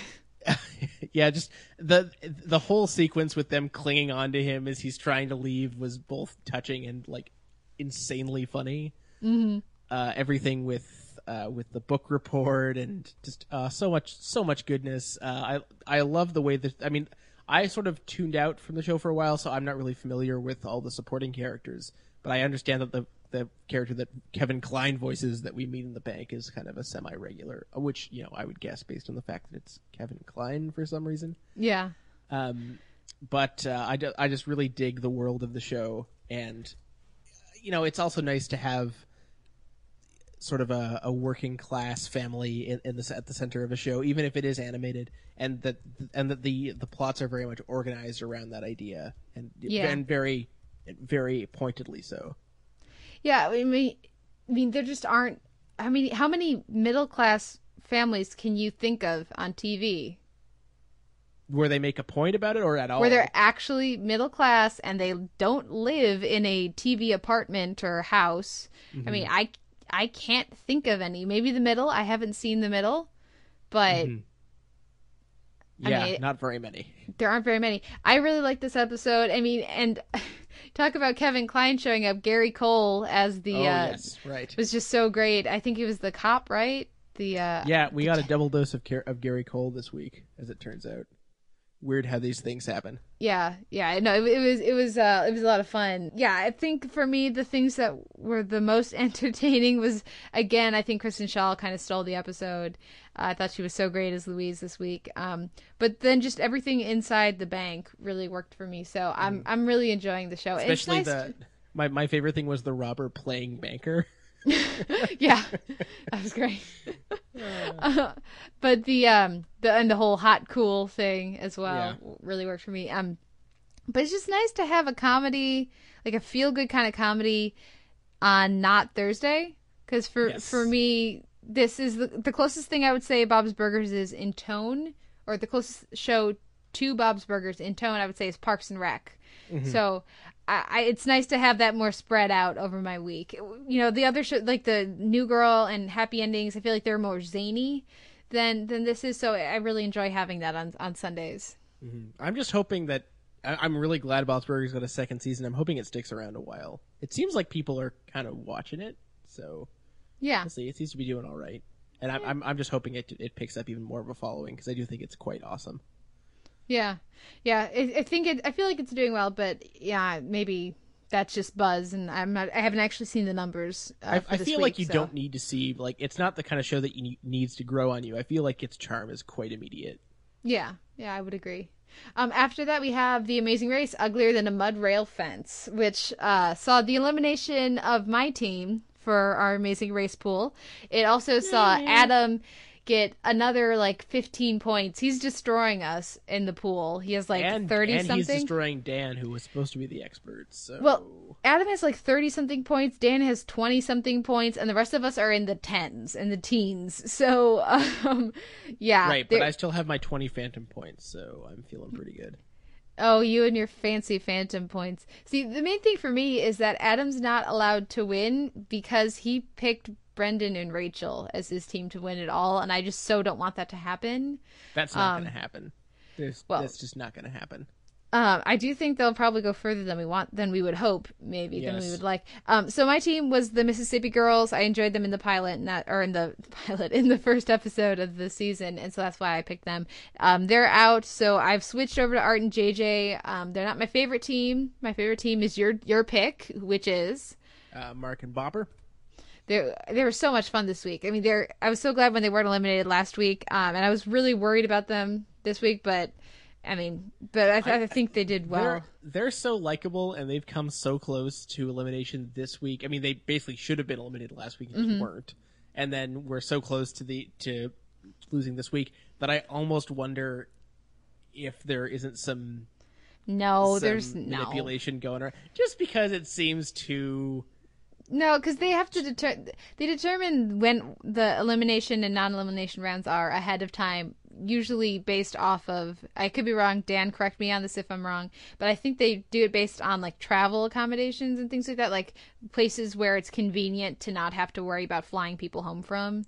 yeah, just the the whole sequence with them clinging on to him as he's trying to leave was both touching and like insanely funny. Mm-hmm. Uh, everything with uh, with the book report and just uh, so much so much goodness. Uh, I I love the way that I mean I sort of tuned out from the show for a while, so I'm not really familiar with all the supporting characters. But I understand that the the character that Kevin Kline voices that we meet in the bank is kind of a semi-regular, which you know I would guess based on the fact that it's Kevin Kline for some reason. Yeah. Um, but uh, I, do, I just really dig the world of the show, and you know it's also nice to have sort of a, a working class family in, in the, at the center of a show, even if it is animated, and that and that the the plots are very much organized around that idea, and yeah. and very very pointedly so. Yeah, I mean, I mean, there just aren't. I mean, how many middle class families can you think of on TV? Where they make a point about it, or at all? Where they're actually middle class and they don't live in a TV apartment or house. Mm-hmm. I mean, I I can't think of any. Maybe the middle. I haven't seen the middle, but mm-hmm. yeah, I mean, not very many. There aren't very many. I really like this episode. I mean, and talk about Kevin Kline showing up. Gary Cole as the oh, uh, yes, right was just so great. I think he was the cop, right? The uh, yeah, we got a double dose of of Gary Cole this week, as it turns out. Weird how these things happen. Yeah, yeah, no, it, it was it was uh, it was a lot of fun. Yeah, I think for me the things that were the most entertaining was again I think Kristen Schaal kind of stole the episode. Uh, I thought she was so great as Louise this week. Um, but then just everything inside the bank really worked for me. So I'm I'm really enjoying the show. Especially nice the my my favorite thing was the robber playing banker. yeah, that was great. Uh, but the um the and the whole hot cool thing as well really worked for me. Um, but it's just nice to have a comedy, like a feel good kind of comedy, on not Thursday. Because for Yes. for me, this is the the closest thing I would say Bob's Burgers is in tone, or the closest show to Bob's Burgers in tone. I would say is Parks and Rec. So I, I, it's nice to have that more spread out over my week. You know, the other show, like the New Girl and Happy Endings, I feel like they're more zany than than this is. So I really enjoy having that on on Sundays. Mm-hmm. I'm just hoping that I- I'm really glad Bob's Burgers got a second season. I'm hoping it sticks around a while. It seems like people are kind of watching it, so Yeah, we'll see. It seems to be doing all right, and I'm I'm, I'm just hoping it it picks up even more of a following because I do think it's quite awesome. Yeah, yeah. I, I think it. I feel like it's doing well, but yeah, maybe that's just buzz, and I'm not. I haven't actually seen the numbers. Uh, I, for I this feel week, like you so- don't need to see like it's not the kind of show that you ne- needs to grow on you. I feel like its charm is quite immediate. Yeah, yeah, I would agree. Um, after that, we have The Amazing Race, Uglier Than a Mud Rail Fence, which uh, saw the elimination of my team for our Amazing Race pool. It also saw Adam get another like 15 points. He's destroying us in the pool. He has like and 30 and he's something. destroying Dan, who was supposed to be the expert. So Well, Adam has like 30 something points, Dan has 20 something points, and the rest of us are in the tens and the teens. So, um, yeah. right, but I still have my 20 phantom points, so I'm feeling pretty good. Oh, you and your fancy phantom points. See, the main thing for me is that Adam's not allowed to win because he picked Brendan and Rachel as his team to win it all, and I just so don't want that to happen. That's not Um, going to happen. There's, well- that's just not going to happen. Um, I do think they'll probably go further than we want, than we would hope, maybe than we would like. Um, so my team was the Mississippi Girls. I enjoyed them in the pilot, and that or in the pilot in the first episode of the season, and so that's why I picked them. Um, they're out, so I've switched over to Art and JJ. Um, they're not my favorite team. My favorite team is your your pick, which is Uh, Mark and Bopper. They they were so much fun this week. I mean, they're I was so glad when they weren't eliminated last week, um, and I was really worried about them this week, but. I mean, but I, th- I think they did well. They're they're so likable, and they've come so close to elimination this week. I mean, they basically should have been eliminated last week, and Mm-hmm. just weren't. And then we're so close to the to losing this week that I almost wonder if there isn't some, No, some there's no. manipulation going on. Just because it seems too No, because they have to deter. They determine when the elimination and non-elimination rounds are ahead of time, usually based off of. I could be wrong. Dan, correct me on this if I'm wrong. But I think they do it based on like travel accommodations and things like that, like places where it's convenient to not have to worry about flying people home from.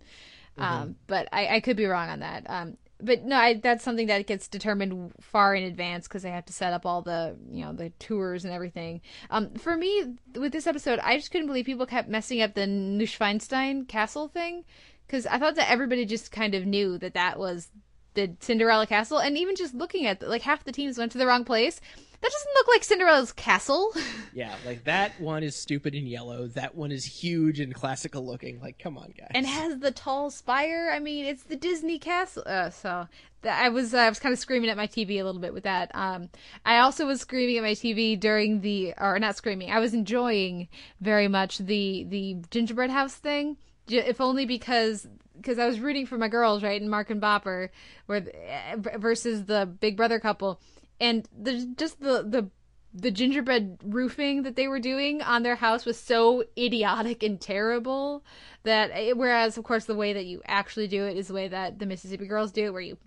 Um, but I, I could be wrong on that. Um, but no, I, that's something that gets determined far in advance because they have to set up all the you know the tours and everything. Um, for me, with this episode, I just couldn't believe people kept messing up the Neuschwanstein castle thing because I thought that everybody just kind of knew that that was the Cinderella castle, and even just looking at like half the teams went to the wrong place. That doesn't look like Cinderella's castle. yeah like that one is stupid and yellow. That one is huge and classical looking. Like come on, guys. and has the tall spire. I mean, it's the Disney castle. Uh, so that I was I was kind of screaming at my TV a little bit with that. Um, I also was screaming at my TV during the or not screaming. I was enjoying very much the the gingerbread house thing. j- If only because because I was rooting for my girls, right, and Mark and Bopper, where eh, versus the Big Brother couple, and the just the the the gingerbread roofing that they were doing on their house was so idiotic and terrible that eh, whereas of course the way that you actually do it is the way that the Mississippi girls do it where you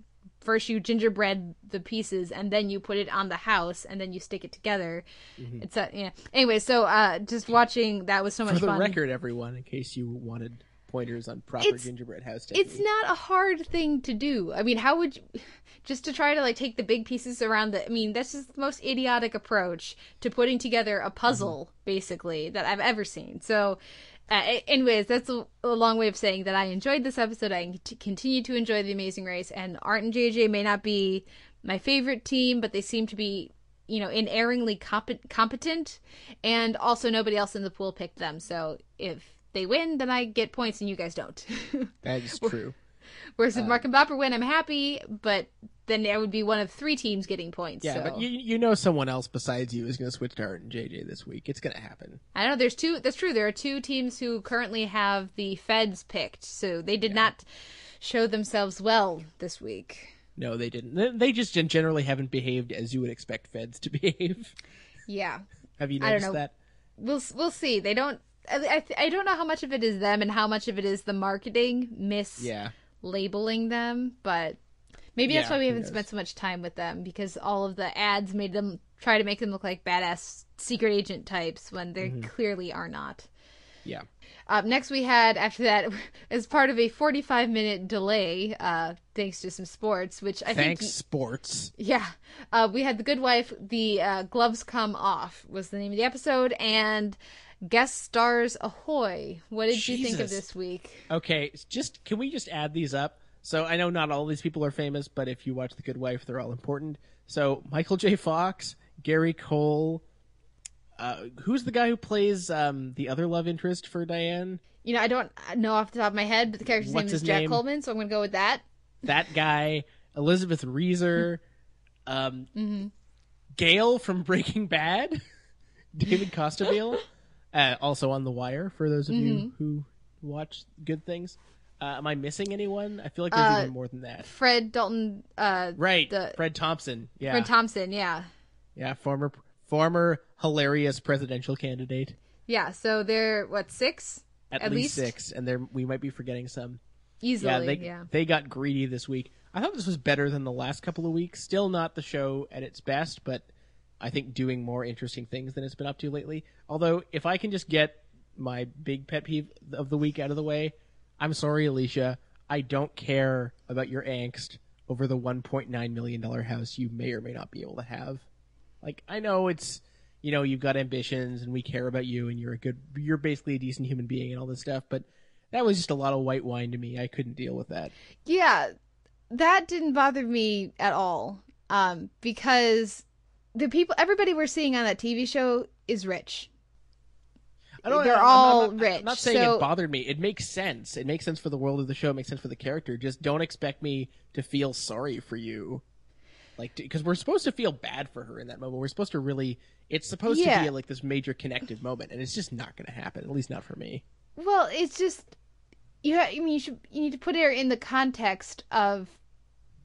first you gingerbread the pieces and then you put it on the house and then you stick it together. It's a yeah. Anyway so uh just watching that was so much fun. For the fun. record, everyone, in case you wanted pointers on proper It's- gingerbread house technique. it's not a hard thing to do. I mean, how would you just to try to like take the big pieces around the I mean, that's just the most idiotic approach to putting together a puzzle basically that I've ever seen. So uh, anyways, that's a, a long way of saying that I enjoyed this episode. I continue to enjoy The Amazing Race, and Art and JJ may not be my favorite team, but they seem to be, you know, inerringly comp- competent. And also, nobody else in the pool picked them. So if they win, then I get points and you guys don't. That is true. Whereas if um, Mark and Bopper win, I'm happy, but then I would be one of three teams getting points. Yeah, so. but you you know someone else besides you is going to switch to Art and JJ this week. It's going to happen. I know there's two. That's true. There are two teams who currently have the Feds picked, so they did not show themselves well this week. No, they didn't. They- just generally haven't behaved as you would expect Feds to behave. Yeah, Have you I don't noticed know. that? we'll we'll see. They don't. I, I I don't know how much of it is them and how much of it is the marketing miss Yeah. mislabeling them, but maybe that's Yeah, why we haven't spent so much time with them because all of the ads made them try to make them look like badass secret agent types when they Mm-hmm. clearly are not. Yeah. Uh, next, we had after that, as part of a 45 minute delay, uh, thanks to some sports, which I Thanks, think, sports. yeah, uh, we had the Good Wife. The uh, gloves come off was the name of the episode, and guest stars ahoy. What did you think of this week? Okay, just can we just add these up? So I know not all these people are famous, but if you watch The Good Wife, they're all important. So Michael J. Fox, Gary Cole. Uh, who's the guy who plays um, the other love interest for Diane? You know, I don't know off the top of my head, but the character's What's name is Jack name? Coleman, so I'm going to go with that. That guy, Elizabeth Reaser, um, Mm-hmm. Gail from Breaking Bad, David Costabile, uh, also on The Wire. For those of Mm-hmm. you who watch good things, uh, am I missing anyone? I feel like there's Uh, even more than that. Fred Dalton, uh, Right, the- Fred Thompson. Yeah, Fred Thompson, yeah. yeah, former former hilarious presidential candidate. Yeah, so they're, what, six? At, At least, least? six, and there we might be forgetting some. Easily, yeah, yeah. they they got greedy this week. I thought this was better than the last couple of weeks. Still not the show at its best, but I think doing more interesting things than it's been up to lately. Although, if I can just get my big pet peeve of the week out of the way, I'm sorry, Alicia. I don't care about your angst over the 1.9 million dollar house you may or may not be able to have. Like, I know it's you know you've got ambitions and we care about you and you're a good you're basically a decent human being and all this stuff, but that was just a lot of white wine to me. I couldn't deal with that. Yeah, that didn't bother me at all. Um, because the people, everybody we're seeing on that TV show is rich. I don't, know. They're I'm not- all I'm not, rich, I'm not saying so- it bothered me. It makes sense. It makes sense for the world of the show. It makes sense for the character. Just don't expect me to feel sorry for you, like because we're supposed to feel bad for her in that moment. We're supposed to really. It's supposed Yeah. to be like this major connective moment, and it's just not going to happen. At least not for me. Well, it's just you. ha- I mean, you should you need to put her in the context of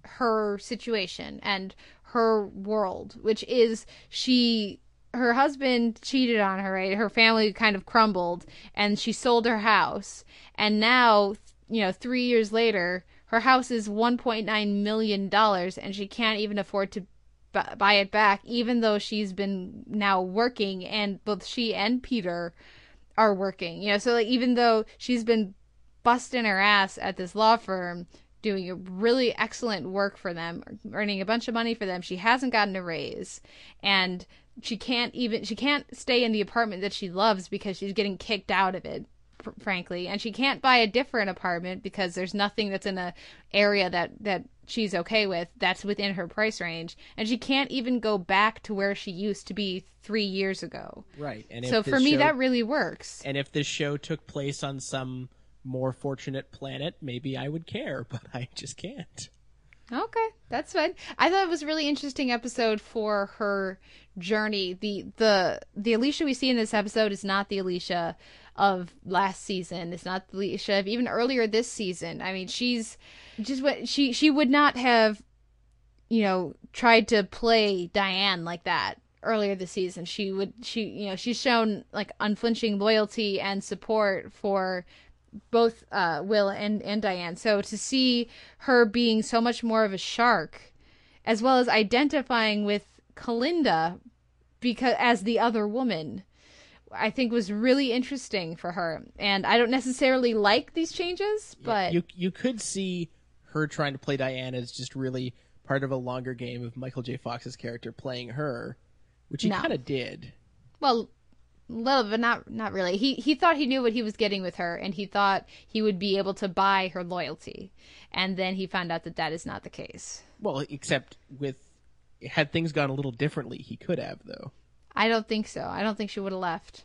her situation and her world, which is she. Her husband cheated on her, right? Her family kind of crumbled, and she sold her house. And now, you know, three years later, her house is one point nine million dollars, and she can't even afford to bu- buy it back, even though she's been now working, and both she and Peter are working. You know, so like even though she's been busting her ass at this law firm, doing a really excellent work for them, earning a bunch of money for them, she hasn't gotten a raise, and she can't even she can't stay in the apartment that she loves because she's getting kicked out of it fr- frankly. And she can't buy a different apartment because there's nothing that's in a area that that she's okay with that's within her price range. And she can't even go back to where she used to be 3 years ago. Right. And so for me show- that really works. And if this show took place on some more fortunate planet, maybe I would care, but I just can't. Okay, that's fine. I thought it was a really interesting episode for her journey. The the the Alicia we see in this episode is not the Alicia of last season. It's not the Alicia of even earlier this season. I mean, she's just what she she would not have you know tried to play Diane like that earlier this season. She would she you know, she's shown like unflinching loyalty and support for both uh, Will and, and Diane. So to see her being so much more of a shark, as well as identifying with Kalinda because as the other woman, I think was really interesting for her. And I don't necessarily like these changes, but you you could see her trying to play Diane as just really part of a longer game of Michael J. Fox's character playing her, which he No. kind of did. well, little, but not not really. He he thought he knew what he was getting with her, and he thought he would be able to buy her loyalty, and then he found out that that is not the case. Well, except with had things gone a little differently, he could have though. I don't think so. I don't think she would have left.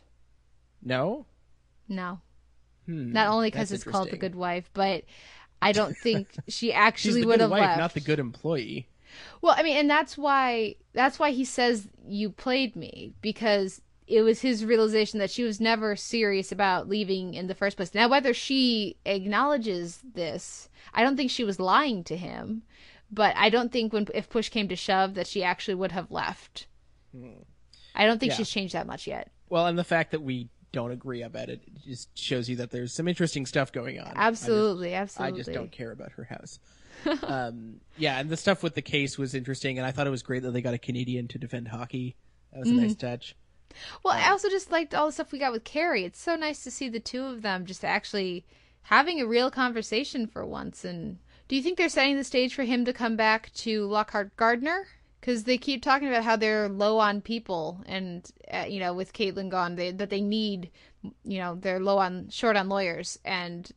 No. No. Hmm, Not only because it's called the. Good Wife, but I don't think she actually would have left. not the good employee. Well, I mean, and that's why that's why he says you played me because it was his realization that she was never serious about leaving in the first place. Now, whether she acknowledges this, I don't think she was lying to him, but I don't think when if push came to shove that she actually would have left. I don't think Yeah. she's changed that much yet. Well, and the fact that we don't agree about it just shows you that there's some interesting stuff going on. I just- Absolutely, I just don't care about her house. um, yeah, and the stuff with the case was interesting, and I thought it was great that they got a Canadian to defend hockey. That was a Mm-hmm. nice touch. Well, I also just liked all the stuff we got with Cary. It's so nice to see the two of them just actually having a real conversation for once. And do you think they're setting the stage for him to come back to Lockhart Gardner? Because they keep talking about how they're low on people, and uh, you know, with Caitlin gone, they, that they need, you know, they're low on short on lawyers, and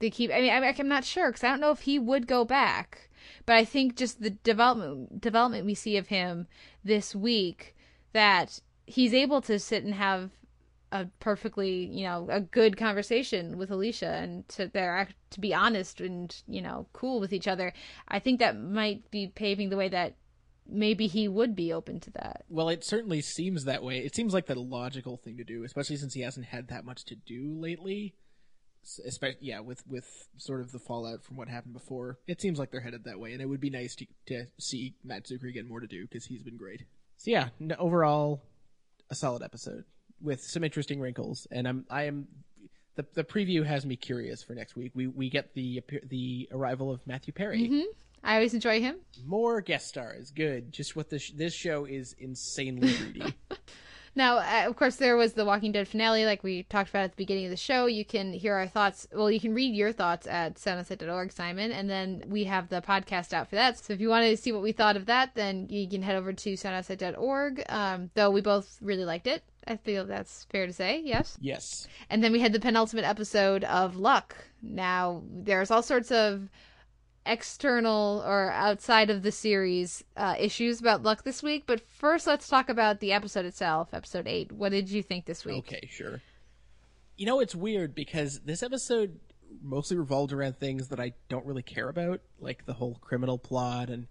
they keep. I mean, I, I'm not sure because I don't know if he would go back, but I think just the development development we see of him this week that he's able to sit and have a perfectly you know a good conversation with Alicia and to they're to be honest and you know cool with each other. I think that might be paving the way that maybe he would be open to that. Well, it certainly seems that way. It seems like the logical thing to do, especially since he hasn't had that much to do lately. Especially, yeah, with with sort of the fallout from what happened before, it seems like they're headed that way, and it would be nice to to see Matt Czuchry get more to do because he's been great. So yeah, no, overall, a solid episode with some interesting wrinkles, and I'm I am the the preview has me curious for next week. We we get the the arrival of Matthew Perry. Mm-hmm. I always enjoy him. More guest stars, good. Just what this this show is insanely greedy. Now, uh, of course, there was the Walking Dead finale, like we talked about at the beginning of the show. You can hear our thoughts. Well, you can read your thoughts at soundonsight.org, Simon, and then we have the podcast out for that. So if you want to see what we thought of that, then you can head over to soundonsight.org. Um, though we both really liked it. I feel that's fair to say, yes. yes. And then we had the penultimate episode of Luck. Now, there's all sorts of external or outside of the series uh, issues about Luck this week. But first, let's talk about the episode itself, episode 8. What did you think this week? Okay, sure. You know, it's weird because this episode mostly revolved around things that I don't really care about, like the whole criminal plot and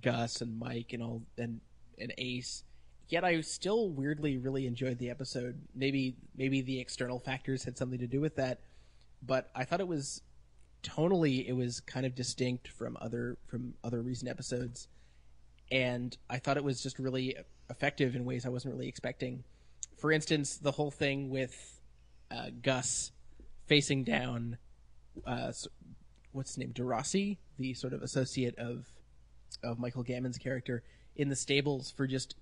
Gus and Mike and all and and Ace. Yet I still weirdly really enjoyed the episode. Maybe maybe the external factors had something to do with that, but I thought it was tonally it was kind of distinct from other from other recent episodes and I thought it was just really effective in ways I wasn't really expecting. For instance, the whole thing with uh, Gus facing down, uh, what's his name, Durasi, the sort of associate of of Michael Gambon's character in the stables for just.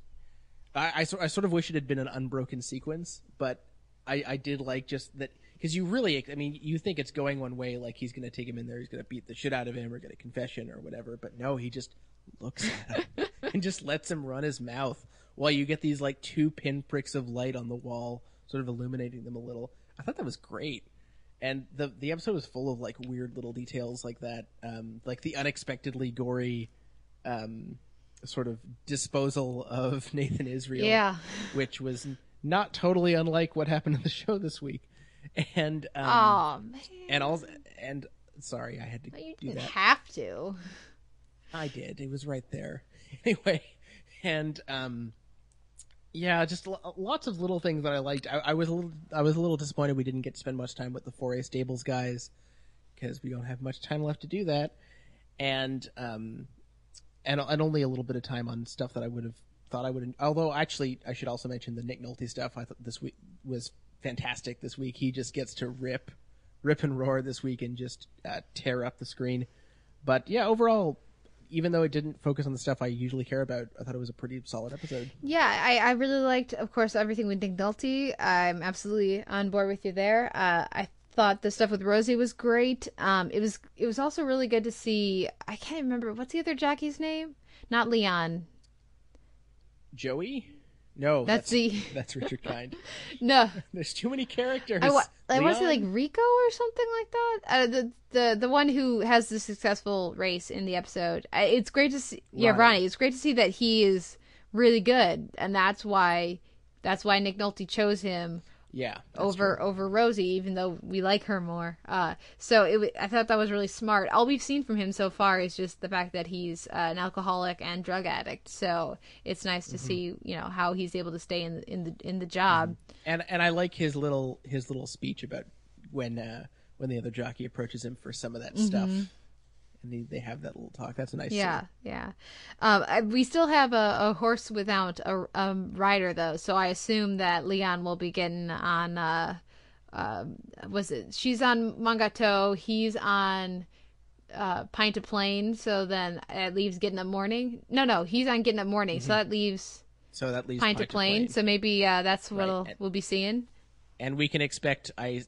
I, I, I sort of wish it had been an unbroken sequence, but I, I did like just that because you really, I mean, you think it's going one way, like he's going to take him in there, he's going to beat the shit out of him or get a confession or whatever, but no, he just looks at him and just lets him run his mouth while you get these like two pinpricks of light on the wall, sort of illuminating them a little. I thought that was great. And the the episode was full of like weird little details like that, um, like the unexpectedly gory, um, sort of disposal of Nathan Israel, Yeah. which was not totally unlike what happened in the show this week. And um, Oh, man. and all and sorry, I had to you do didn't that. have to. I did. It was right there. Anyway, and um, yeah, just lo- lots of little things that I liked. I, I was a little, I was a little disappointed we didn't get to spend much time with the 4A Stables guys because we don't have much time left to do that, and um, and and only a little bit of time on stuff that I would have thought I would. Although actually, I should also mention the Nick Nolte stuff. I thought this week was fantastic. This week he just gets to rip, rip and roar this week and just uh, tear up the screen. But yeah, overall, even though it didn't focus on the stuff I usually care about, I thought it was a pretty solid episode. Yeah, I, I really liked, of course, everything with Nick Nolte. I'm absolutely on board with you there. Uh, I thought the stuff with Rosie was great. Um, it was it was also really good to see. I can't remember what's the other Jackie's name. Not Leon. Joey, No, That's the- that's Richard Kind. No, There's too many characters. I, wa- I want to say like Rico or something like that. Uh, the the the one who has the successful race in the episode. I, it's great to see. Yeah, Ronnie. Ronnie. It's great to see that he is really good, and that's why that's why Nick Nolte chose him yeah, over true. over Rosie, even though we like her more. Uh, so it, I thought that was really smart. All we've seen from him so far is just the fact that he's uh, an alcoholic and drug addict. So it's nice Mm-hmm. to see, you know, how he's able to stay in the in the in the job. and and I like his little his little speech about when uh, when the other jockey approaches him for some of that stuff, and they, they have that little talk. That's a nice. Yeah, scene. yeah. Um, I- we still have a, a horse without a um, rider though, so I assume that Leon will be getting on. Uh, uh, was it? She's on Mon Gateau. He's on uh, Pint of Plain. So then it leaves getting up morning. No, no, he's on getting up morning. So that leaves So that leaves Pint, of Plain. So maybe uh, that's what Right. we'll be seeing. and we can expect. I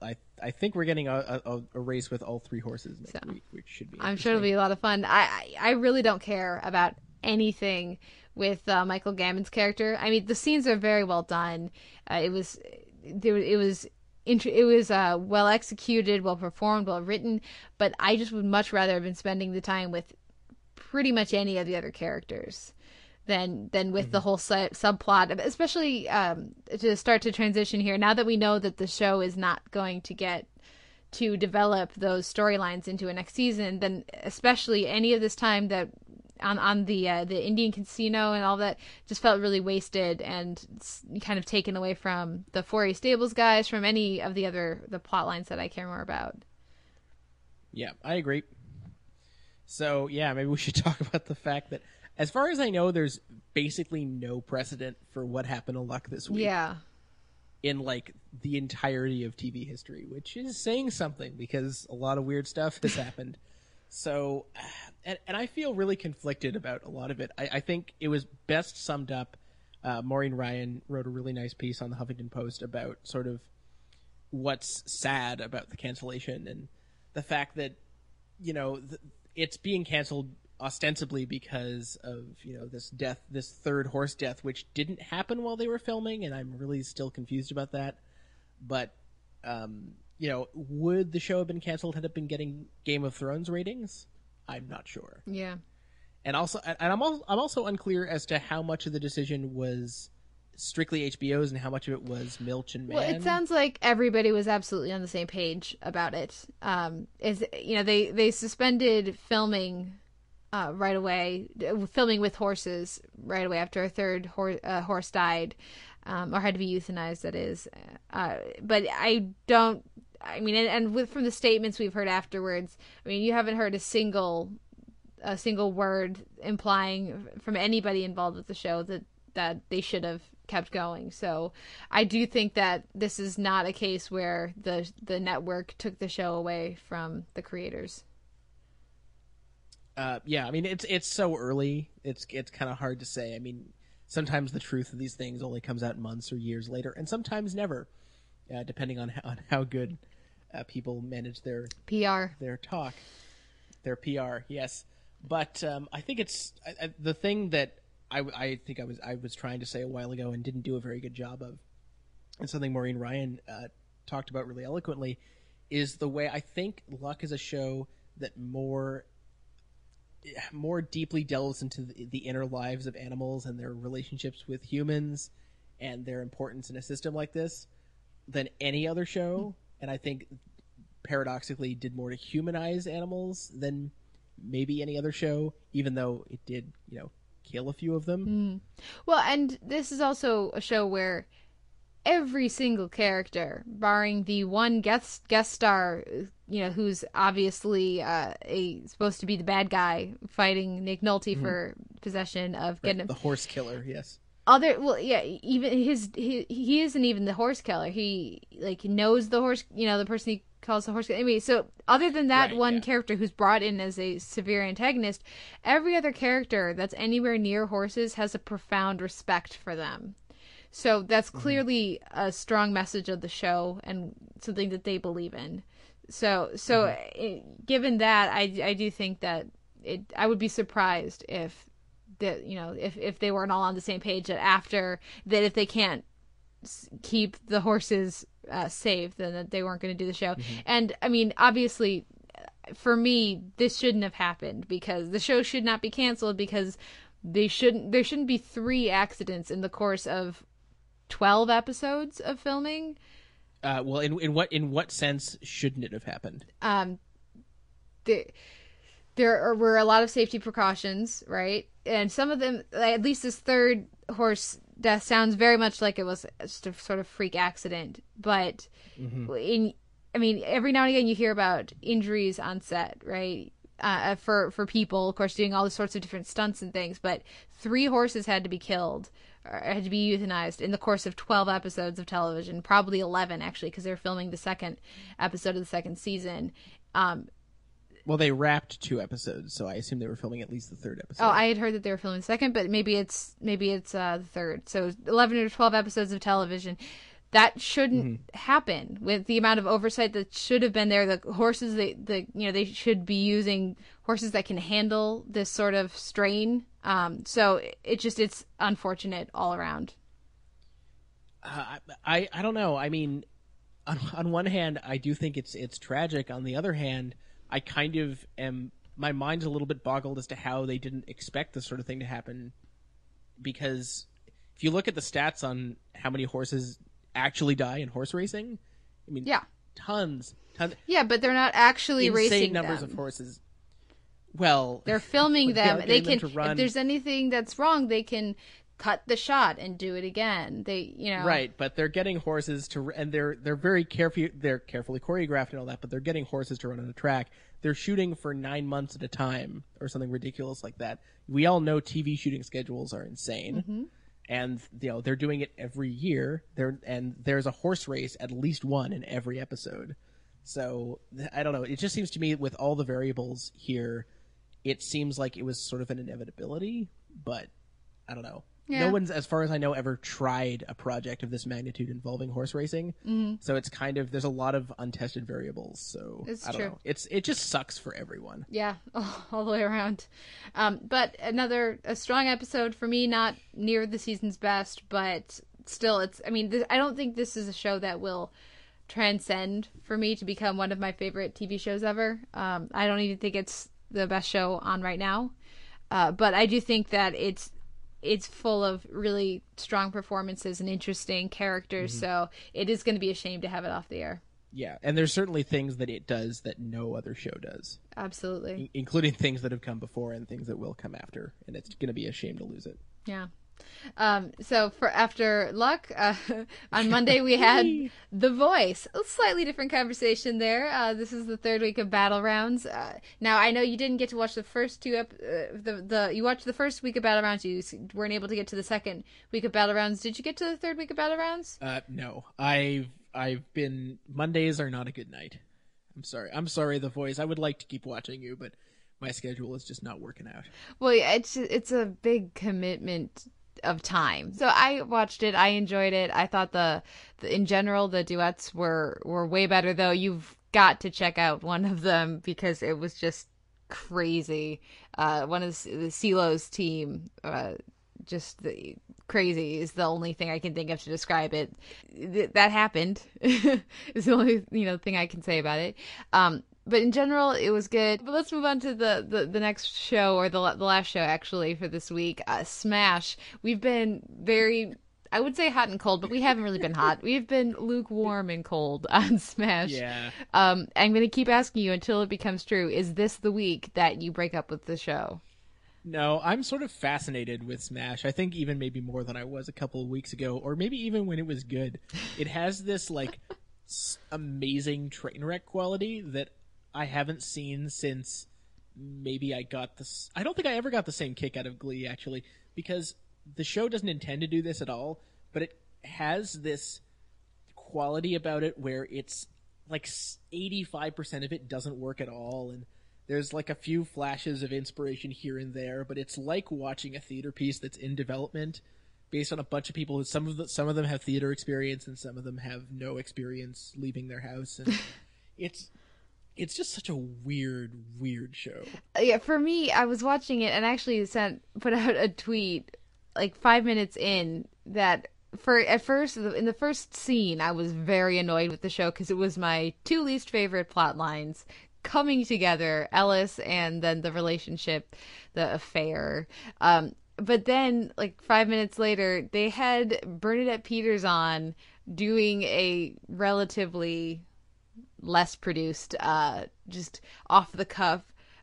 I I think we're getting a, a, a race with all three horses next So, week, which should be. I'm sure it'll be a lot of fun. I I, really don't care about anything with uh, Michael Gambon's character. I mean, the scenes are very well done. Uh, it was there it was it was uh, well executed, well performed, well written. But I just would much rather have been spending the time with pretty much any of the other characters than than with the whole su- subplot, especially um, to start to transition here. Now that we know that the show is not going to get to develop those storylines into a next season, then especially any of this time that on on the uh, the Indian casino and all that just felt really wasted and kind of taken away from the 4A Stables guys, from any of the other the plot lines that I care more about. Yeah, I agree. So yeah, maybe we should talk about the fact that, as far as I know, there's basically no precedent for what happened to Luck this week. Yeah. in like the entirety of TV history, which is saying something because a lot of weird stuff has happened. So, and, and I feel really conflicted about a lot of it. I, I think it was best summed up. Uh, Maureen Ryan wrote a really nice piece on the Huffington Post about sort of what's sad about the cancellation and the fact that you know th- it's being canceled ostensibly because of you know this death this third horse death which didn't happen while they were filming and i'm really still confused about that but um you know would the show have been canceled had it been getting game of thrones ratings i'm not sure Yeah. and also and i'm also i'm also unclear as to how much of the decision was strictly hbo's and how much of it was milch and Mann Well, it sounds like everybody was absolutely on the same page about it. Um, is you know they they suspended filming uh, right away, uh, filming with horses right away after a third hor- uh, horse died, um, or had to be euthanized. That is, uh, but I don't. I mean, and, and with from the statements we've heard afterwards, I mean, you haven't heard a single a single word implying from anybody involved with the show that that they should have kept going. So I do think that this is not a case where the the network took the show away from the creators. Uh, yeah, I mean it's it's so early. It's it's kind of hard to say. I mean, sometimes the truth of these things only comes out months or years later, and sometimes never, uh, depending on how, on how good uh, people manage their PR. their talk, their PR. Yes, but um, I think it's I, I, the thing that I, I think I was I was trying to say a while ago and didn't do a very good job of, and something Maureen Ryan uh, talked about really eloquently, is the way I think Luck is a show that more more deeply delves into the, the inner lives of animals and their relationships with humans and their importance in a system like this than any other show. And i think paradoxically did more to humanize animals than maybe any other show even though it did you know kill a few of them. Hmm. Well, and this is also a show where every single character, barring the one guest guest star, you know, who's obviously uh, a supposed to be the bad guy fighting Nick Nolte for possession of getting the horse killer yes. Other well yeah even his he, he isn't even the horse killer. He like knows the horse you know the person he calls the horse killer. Anyway so other than that Right, one yeah. character who's brought in as a severe antagonist every other character that's anywhere near horses has a profound respect for them. So that's clearly a strong message of the show and something that they believe in so so eh, given that i i do think that it i would be surprised if that you know if if they weren't all on the same page that after that if they can't keep the horses uh, safe then that they weren't going to do the show. And i mean obviously for me this shouldn't have happened because the show should not be canceled because they shouldn't there shouldn't be three accidents in the course of 12 episodes of filming Uh, well, in in what in what sense shouldn't it have happened? um there there were a lot of safety precautions right? And some of them at least this third horse death sounds very much like it was just a sort of freak accident. But in i mean every now and again you hear about injuries on set right? Uh, for for people of course doing all the sorts of different stunts and things but three horses had to be killed had to be euthanized in the course of 12 episodes of television probably 11 actually because they're filming the second episode of the second season um, Well, they wrapped two episodes, so I assume they were filming at least the third episode. Oh, I had heard that they were filming the second, but maybe it's maybe it's uh, the third. So eleven or twelve episodes of television. That shouldn't happen with the amount of oversight that should have been there. The horses, they, the you know, they should be using horses that can handle this sort of strain. Um, so it, it just it's unfortunate all around. Uh, I I don't know. I mean, on on one hand, I do think it's it's tragic. On the other hand, I kind of am. My mind's a little bit boggled as to how they didn't expect this sort of thing to happen. Because if you look at the stats on how many horses actually die in horse racing, I mean, Yeah, tons, tons, yeah, but they're not actually insane racing numbers them. of horses. Well, They're filming them. They can. them. If there's anything that's wrong, they can cut the shot and do it again. They, you know, Right, but they're getting horses to, and they're they're very carefully they're carefully choreographed and all that. But they're getting horses to run on a track. They're shooting for nine months at a time or something ridiculous like that. We all know TV shooting schedules are insane, Mm-hmm. and you know they're doing it every year. There and there's a horse race at least one in every episode. So I don't know. It just seems to me with all the variables here, it seems like it was sort of an inevitability. But I don't know. Yeah. No one's, as far as I know, ever tried a project of this magnitude involving horse racing. Mm-hmm. So it's kind of there's a lot of untested variables. So It's I don't true. know. It's it just sucks for everyone. Yeah, all the way around. Um, but another a strong episode for me, not near the season's best, but still, it's. I mean, th- I don't think this is a show that will transcend for me to become one of my favorite TV shows ever. Um, I don't even think it's the best show on right now, uh, but I do think that it's it's full of really strong performances and interesting characters. So it is going to be a shame to have it off the air. Yeah, and there's certainly things that it does that no other show does, Absolutely. in- including things that have come before and things that will come after. And it's going to be a shame to lose it. Yeah. Um, so for after luck, uh, on Monday we had The Voice. A slightly different conversation there. Uh, this is the third week of Battle Rounds. Uh, now I know you didn't get to watch the first two. Ep- uh, the the you watched the first week of Battle Rounds. You weren't able to get to the second week of Battle Rounds. Did you get to the third week of Battle Rounds? Uh, no, I've I've been Mondays are not a good night. I'm sorry. I'm sorry, the voice. I would like to keep watching you, but my schedule is just not working out. Well, yeah, it's it's a big commitment of time. So I watched it. I enjoyed it. I thought the, the in general the duets were were way better. Though you've got to check out one of them because it was just crazy. Uh, one of the, the CeeLo's team. Uh, just the crazy is the only thing I can think of to describe it. Th- that happened is the only you know thing I can say about it. Um, but in general, it was good. But let's move on to the the, the next show or the the last show actually for this week. Uh, Smash. We've been very. I would say hot and cold, but we haven't really been hot. We've been lukewarm and cold on Smash. Yeah. Um, I'm going to keep asking you until it becomes true. Is this the week that you break up with the show? No, I'm sort of fascinated with Smash. I think even maybe more than I was a couple of weeks ago, or maybe even when it was good. It has this like amazing train wreck quality that I haven't seen since maybe I got this. I don't think I ever got the same kick out of Glee actually, because the show doesn't intend to do this at all, but it has this quality about it where it's like 85% of it doesn't work at all and there's like a few flashes of inspiration here and there but it's like watching a theater piece that's in development based on a bunch of people who some of the, some of them have theater experience and some of them have no experience leaving their house and it's it's just such a weird, weird show. Yeah, for me, I was watching it and actually sent put out a tweet like five minutes in that for at first in the first scene I was very annoyed with the show because it was my two least favorite plot lines coming together Ellis and then the relationship the affair um but then like five minutes later they had Bernadette Peters on doing a relatively less produced uh just off the cuff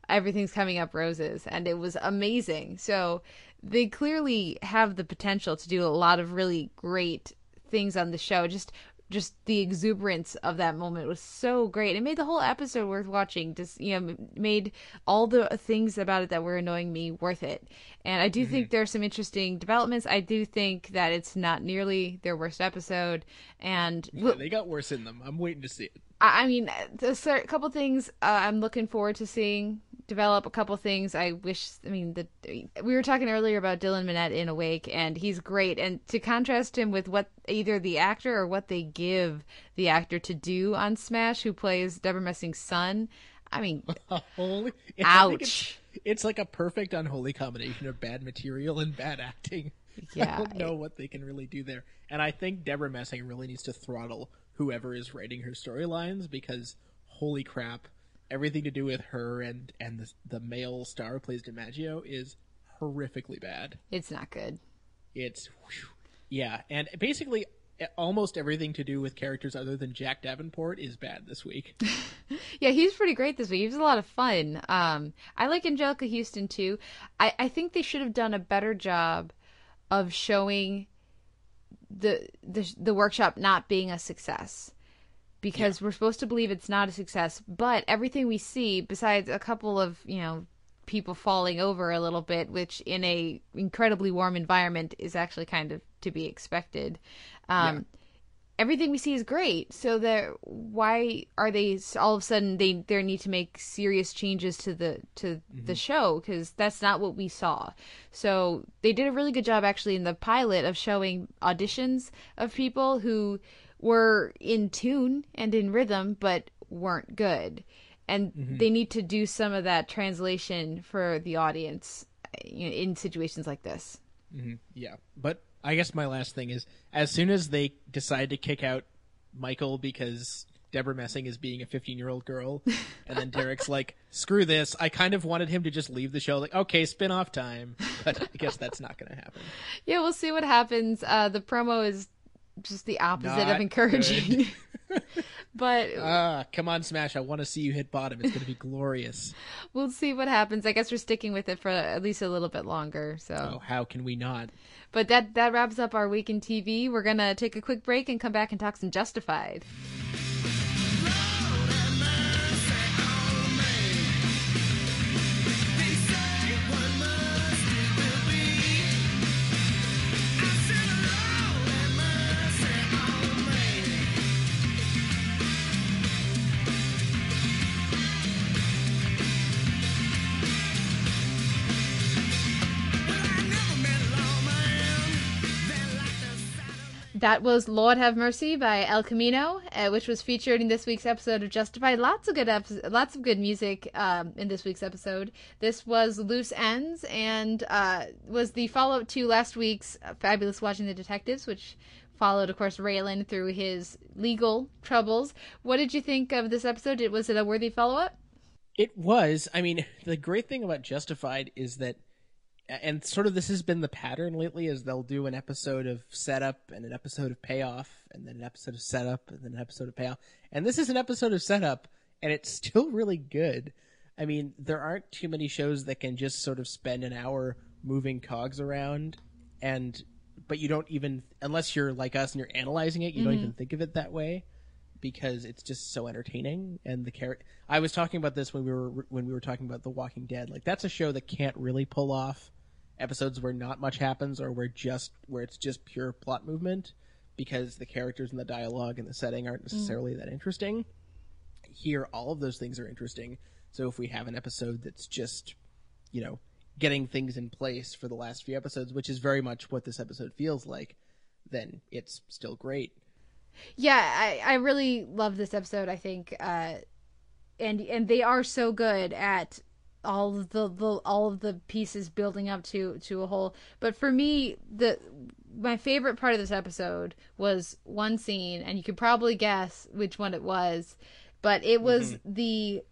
everything's coming up roses and it was amazing so they clearly have the potential to do a lot of really great things on the show just just the exuberance of that moment was so great. It made the whole episode worth watching. Just you know, made all the things about it that were annoying me worth it. And I do mm-hmm. think there's some interesting developments. I do think that it's not nearly their worst episode, and yeah, they got worse in them. I'm waiting to see it. I mean, there's a couple things uh, I'm looking forward to seeing develop a couple things. I wish. I mean, the we were talking earlier about Dylan Minnette in Awake, and he's great. And to contrast him with what either the actor or what they give the actor to do on Smash, who plays Debra Messing's son. I mean, Holy, ouch! It's, it's, like a perfect unholy combination of bad material and bad acting. Yeah, I don't know what they can really do there. And I think Debra Messing really needs to throttle whoever is writing her storylines because holy crap everything to do with her and and the, the male star plays DiMaggio is horrifically bad. It's not good. It's whew, yeah, and basically almost everything to do with characters other than Jack Davenport is bad this week. yeah, he's pretty great this week. He was a lot of fun. Um, I like Anjelica Huston too. I, I think they should have done a better job of showing the the the workshop not being a success because yeah. we're supposed to believe it's not a success. But everything we see, besides a couple of you know people falling over a little bit, which in a incredibly warm environment is actually kind of to be expected. Um, yeah. Everything we see is great. So that why are they all of a sudden they there need to make serious changes to the to mm-hmm. the show because that's not what we saw. So they did a really good job actually in the pilot of showing auditions of people who were in tune and in rhythm, but weren't good. And mm-hmm. they need to do some of that translation for the audience you know, in situations like this. Mm-hmm. Yeah. But I guess my last thing is as soon as they decide to kick out Michael because Debra Messing is being a 15 year old girl. And then Derek's like, screw this. I kind of wanted him to just leave the show. Like, okay, spin off time. But I guess that's not going to happen. Yeah, we'll see what happens. Uh, the promo is just the opposite Not of encouraging. but ah, come on, Smash! I want to see you hit bottom. It's going to be glorious. we'll see what happens. I guess we're sticking with it for at least a little bit longer. So oh, how can we not? But that that wraps up our week in TV. We're gonna take a quick break and come back and talk some Justified. That was Lord Have Mercy by El Camino, uh, which was featured in this week's episode of Justified. Lots of good epi- lots of good music um, in this week's episode. This was Loose Ends and uh, was the follow up to last week's Fabulous Watching the Detectives, which followed, of course, Raylan through his legal troubles. What did you think of this episode? Was it a worthy follow up? It was. I mean, the great thing about Justified is that and sort of this has been the pattern lately is they'll do an episode of setup and an episode of payoff and then an episode of setup and then an episode of payoff. And this is an episode of setup and it's still really good. I mean there aren't too many shows that can just sort of spend an hour moving cogs around and but you don't even unless you're like us and you're analyzing it you mm-hmm. don't even think of it that way because it's just so entertaining and the character I was talking about this when we were when we were talking about The Walking Dead like that's a show that can't really pull off episodes where not much happens or where just where it's just pure plot movement because the characters and the dialogue and the setting aren't mm. necessarily mm. that interesting. Here, all of those things are interesting. So if we have an episode that's just, you know, getting things in place for the last few episodes, which is very much what this episode feels like, then it's still great. Yeah, I, I really love this episode. I think uh, and and they are so good at all of the, the all of the pieces building up to to a whole. But for me, the my favorite part of this episode was one scene, and you could probably guess which one it was, but it was the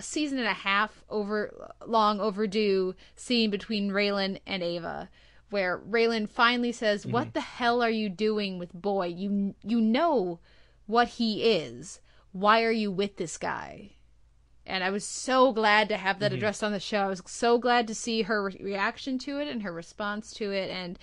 season and a half over long overdue scene between Raylan and Ava where Raylan finally says, "What the hell are you doing with Boyd? You you know what he is. Why are you with this guy?" And I was so glad to have that addressed on the show. I was so glad to see her re- reaction to it and her response to it and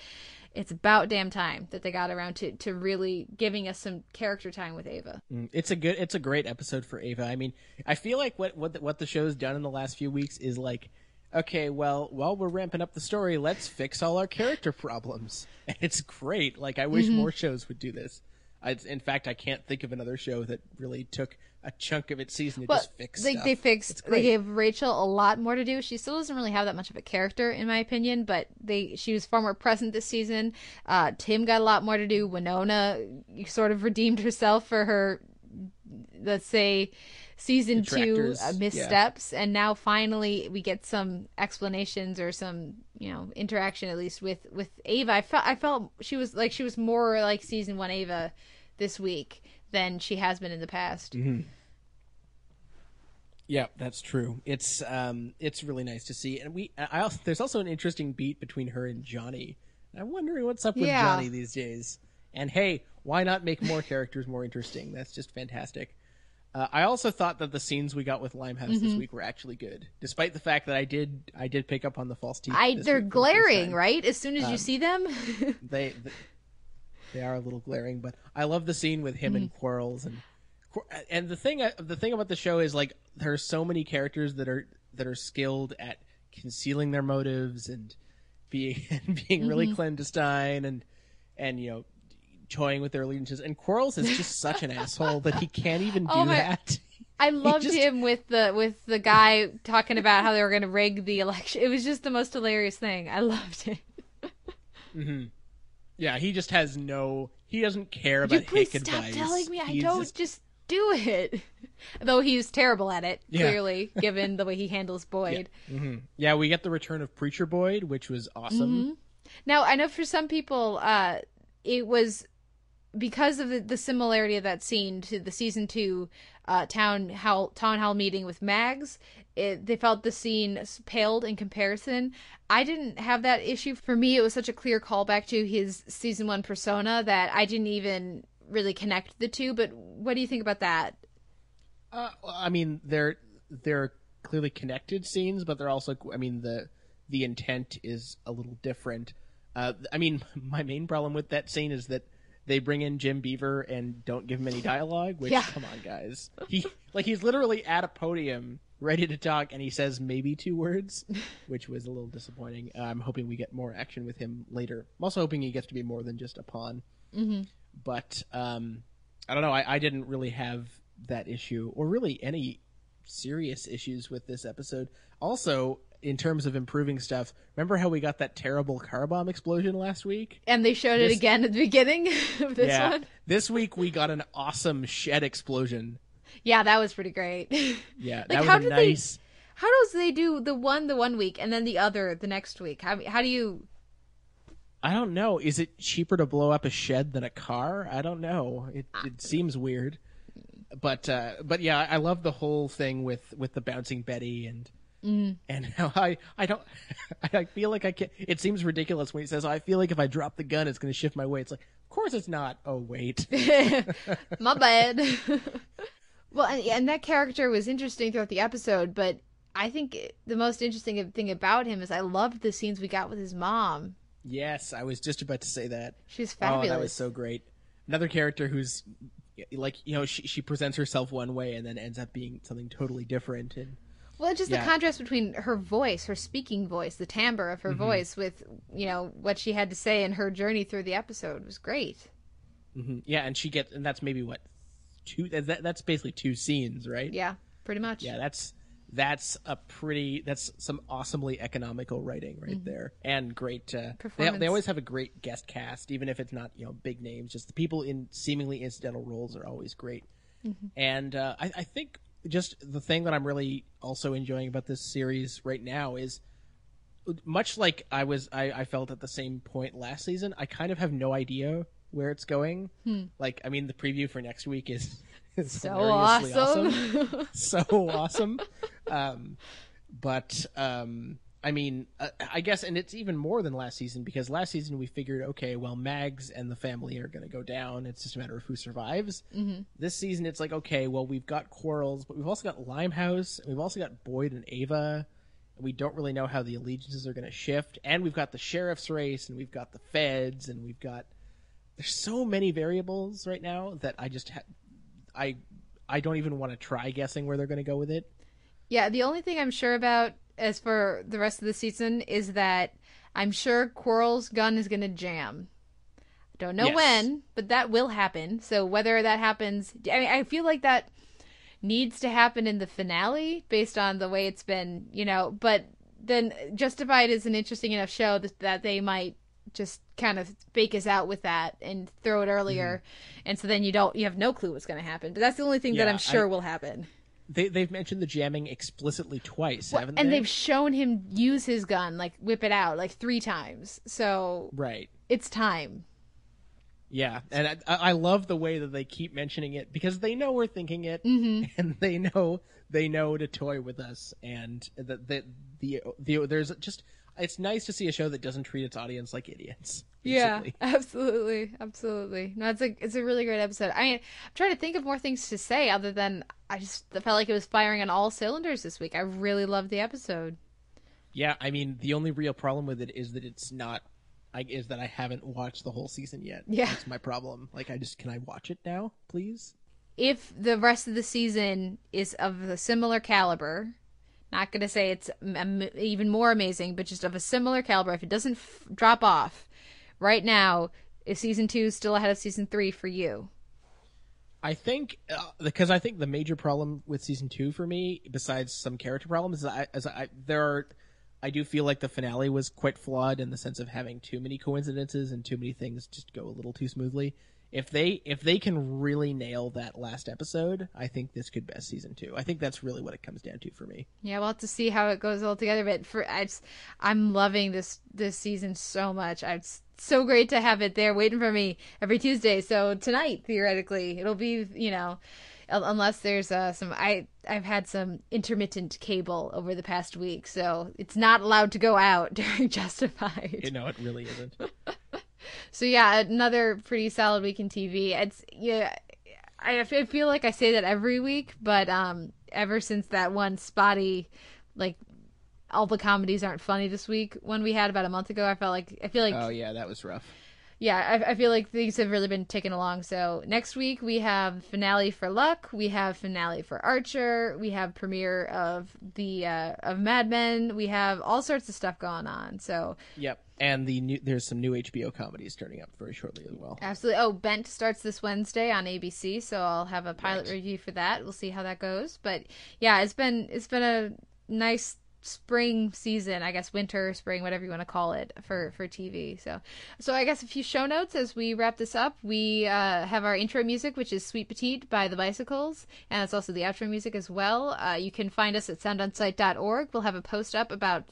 it's about damn time that they got around to, to really giving us some character time with Ava. Mm, It's a good, it's a great episode for Ava. I mean, I feel like what what the, what the show's done in the last few weeks is like, okay, well, while we're ramping up the story, let's fix all our character problems, and it's great. Like, I wish Mm-hmm. more shows would do this. I, in fact, I can't think of another show that really took a chunk of its season to Well, just fix they, stuff. they fixed. They gave Rachel a lot more to do. She still doesn't really have that much of a character, in my opinion. But they, she was far more present this season. Uh, Tim got a lot more to do. Winona sort of redeemed herself for her, let's say, season two uh, yeah. missteps, and now finally we get some explanations or some, you know, interaction at least with with Ava. I felt I felt she was like she was more like season one Ava this week than she has been in the past. Mm-hmm. Yeah, that's true. It's um, it's really nice to see, and we. I also, there's also an interesting beat between her and Johnny. I'm wondering what's up with Yeah. Johnny these days. And hey, why not make more characters more interesting? That's just fantastic. Uh, I also thought that the scenes we got with Limehouse this Mm-hmm. week were actually good, despite the fact that I did I did pick up on the false teeth. I they're glaring, right? As soon as Um, you see them. They, they they are a little glaring, but I love the scene with him Mm. and Quarles and and the thing the thing about the show is like there are so many characters that are that are skilled at concealing their motives and being and being Mm-hmm. really clandestine and and you know toying with their allegiances and Quarles is just such an asshole that he can't even oh do Oh my- that. I loved just- him with the with the guy talking about how they were going to rig the election. It was just the most hilarious thing. I loved it. Mm-hmm. Yeah, he just has no he doesn't care Would you about please hick stop advice. telling me I don't just- just do it? Though he's terrible at it, Yeah. clearly, given the way he handles Boyd. Mm-hmm. Yeah, we get the return of Preacher Boyd, which was awesome. Mm-hmm. Now, I know for some people, uh, it was because of the, the similarity of that scene to the season two uh, town hall town hall meeting with Mags. It, they felt the scene paled in comparison. I didn't have that issue. For me, it was such a clear callback to his season one persona that I didn't even really connect the two. But what do you think about that? Uh, I mean, they're they're clearly connected scenes, but they're also. I mean, the the intent is a little different. Uh, I mean, my main problem with that scene is that they bring in Jim Beaver and don't give him any dialogue. Which, Yeah. come on, guys, he like he's literally at a podium ready to talk, and he says maybe two words, which was a little disappointing. Uh, I'm hoping we get more action with him later. I'm also hoping he gets to be more than just a pawn. Mm-hmm. But um, I don't know. I, I didn't really have that issue, or really any serious issues with this episode. Also, in terms of improving stuff, remember how we got that terrible car bomb explosion last week? And they showed it again at the beginning of this yeah. one. This week we got an awesome shed explosion. Yeah, that was pretty great. Yeah, Like, that was how did they- How does they do the one the one week and then the other the next week? How how do you? I don't know. Is it cheaper to blow up a shed than a car? I don't know. It Ah. it seems weird. But uh, but yeah, I love the whole thing with with the bouncing Betty and Mm-hmm. and how I I don't I feel like I can't, It seems ridiculous when he says, "I feel like if I drop the gun, it's going to shift my weight." It's like, of course it's not. Oh wait. My bad. well, and, and that character was interesting throughout the episode, but I think the most interesting thing about him is I loved the scenes we got with his mom. yes, I was just about to say that. She's Oh, fabulous. that was so great. Another character who's like you know she she presents herself one way and then ends up being something totally different and Well, just Yeah. the contrast between her voice, her speaking voice, the timbre of her Mm-hmm. voice, with you know what she had to say in her journey through the episode was great. Mhm. yeah, and she gets and that's maybe what two that, that's basically two scenes, right? Yeah, pretty much. Yeah, that's that's a pretty that's some awesomely economical writing right there and great uh, they, Performance. they always have a great guest cast even if it's not you know big names just the people in seemingly incidental roles are always great and uh, I, I think just the thing that I'm really also enjoying about this series right now is much like I was I, I felt at the same point last season, I kind of have no idea where it's going. Like I mean the preview for next week is, is So hilariously awesome. so awesome. Um, but um, I mean, uh, I guess, and it's even more than last season because last season we figured, okay, well, Mags and the family are going to go down. It's just a matter of who survives. Mm-hmm. This season, it's like, okay, well, we've got Quarles, but we've also got Limehouse, and we've also got Boyd and Ava. And we don't really know how the allegiances are going to shift. And we've got the sheriff's race, and we've got the feds, and we've got. There's so many variables right now that I just ha- I I don't even want to try guessing where they're going to go with it. Yeah, the only thing I'm sure about as for the rest of the season is that I'm sure Quarles' gun is going to jam. I don't know Yes. when, but that will happen. So whether that happens, I mean, I feel like that needs to happen in the finale based on the way it's been, you know, but then Justified is an interesting enough show that, that they might just kind of bake us out with that and throw it earlier mm-hmm. and so then you don't you have no clue what's going to happen but that's the only thing that i'm sure I- will happen They they've mentioned the jamming explicitly twice, Well, haven't and they? they've shown him use his gun, like whip it out, like three times. So right. it's time. Yeah, and I, I love the way that they keep mentioning it because they know we're thinking it, Mm-hmm. and they know they know to toy with us, and that the, the the there's just it's nice to see a show that doesn't treat its audience like idiots. Basically. Yeah, absolutely, absolutely. No, it's a it's a really great episode. I mean, I'm trying to think of more things to say other than I just felt like it was firing on all cylinders this week. I really loved the episode. Yeah, I mean, the only real problem with it is that it's not. I, is that I haven't watched the whole season yet. Yeah. that's my problem. Like, I just can I watch it now, please? If the rest of the season is of a similar caliber, not going to say it's even more amazing, but just of a similar caliber, if it doesn't f- drop off right now, is season two still ahead of season three for you? I think uh, because I think the major problem with season two for me, besides some character problems, is I, as I there are, I do feel like the finale was quite flawed in the sense of having too many coincidences and too many things just go a little too smoothly. If they if they can really nail that last episode, I think this could best season two. I think that's really what it comes down to for me. Yeah, we'll have to see how it goes all together. But for I just, I'm loving this this season so much. I- It's so great to have it there waiting for me every Tuesday. So tonight, theoretically, it'll be you know, unless there's uh, some I I've had some intermittent cable over the past week, so it's not allowed to go out during Justified. You know, it really isn't. So yeah, another pretty solid week in TV. It's yeah, I feel like I say that every week, but um, ever since that one spotty, like all the comedies aren't funny this week one we had about a month ago, I felt like I feel like oh yeah, that was rough. yeah, I, I feel like things have really been ticking along. So next week we have finale for Luck, we have finale for Archer, we have premiere of the uh, of Mad Men, we have all sorts of stuff going on. So Yep. And the new, there's some new HBO comedies turning up very shortly as well. Absolutely. Oh, Bent starts this Wednesday on ABC, so I'll have a pilot review for that. We'll see how that goes. But yeah, it's been it's been a nice spring season, I guess winter, spring, whatever you want to call it for for TV. So so I guess a few show notes as we wrap this up. We uh, have our intro music, which is Sweet Petite by the Bicycles, and it's also the outro music as well. Uh, you can find us at soundonsight.org. We'll have a post up about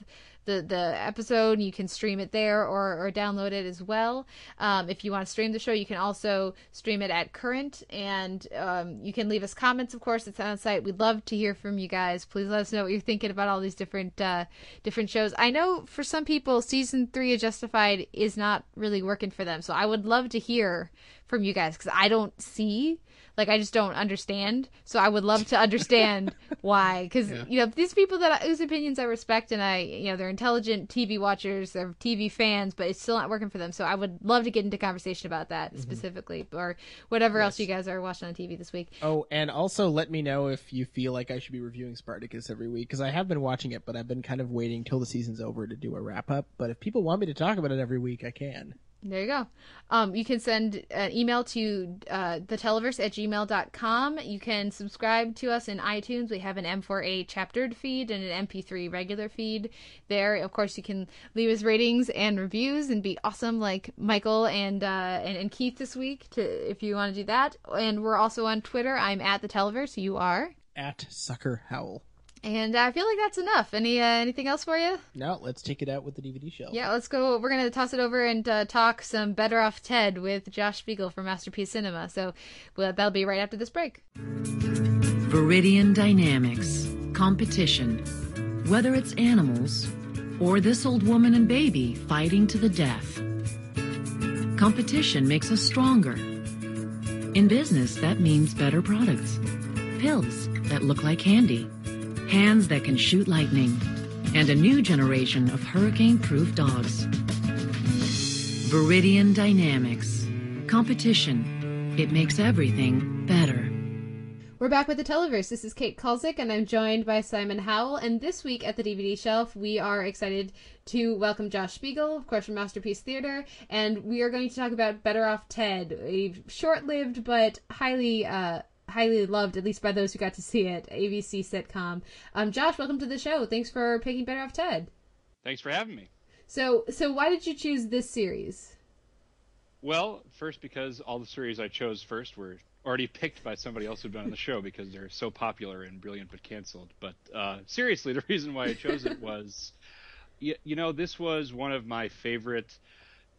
the the episode. You can stream it there or or download it as well. Um, if you want to stream the show, you can also stream it at Current, and um, you can leave us comments, of course, at Sound Site. We'd love to hear from you guys. Please let us know what you're thinking about all these different uh, different shows. I know for some people, season three of Justified is not really working for them, so I would love to hear from you guys because I don't see. Like I just don't understand, so I would love to understand why. Because you know these people that I, whose opinions I respect, and I, you know, they're intelligent TV watchers, they're TV fans, but it's still not working for them. So I would love to get into conversation about that mm-hmm. specifically, or whatever else you guys are watching on TV this week. Oh, and also let me know if you feel like I should be reviewing Spartacus every week because I have been watching it, but I've been kind of waiting till the season's over to do a wrap up. But if people want me to talk about it every week, I can. There you go. Um, you can send an email to uh, theteleverse at gmail.com. You can subscribe to us in iTunes. We have an M4A chaptered feed and an MP3 regular feed there. Of course, you can leave us ratings and reviews and be awesome like Michael and uh, and, and Keith this week to if you want to do that. And we're also on Twitter. I'm at the Televerse. You are. at Sucker Howl. And I feel like that's enough. Any uh, anything else for you? No, let's take it out with the DVD shelf. Yeah, let's go. We're gonna toss it over and uh, talk some Better Off Ted with Josh Spiegel from Mousterpiece Cinema. So well, that'll be right after this break. Veridian Dynamics. Competition. Whether it's animals or this old woman and baby fighting to the death. Competition makes us stronger. In business, that means better products. Pills that look like candy. Hands that can shoot lightning. And a new generation of hurricane-proof dogs. Veridian Dynamics. Competition. It makes everything better. We're back with the Televerse. This is Kate Kulzick, and I'm joined by Simon Howell. And this week at the DVD shelf, we are excited to welcome Josh Spiegel, of course, from Masterpiece Theater, and we are going to talk about Better Off Ted, a short-lived but highly, uh, highly loved, at least by those who got to see it, ABC sitcom. Um, Josh, welcome to the show. Thanks for picking Better Off Ted. Thanks for having me. So, so why did you choose this series? Well, first because all the series I chose first were already picked by somebody else who'd been on the show because they're so popular and brilliant but canceled. But uh, seriously, the reason why I chose it was, you, you know, this was one of my favorite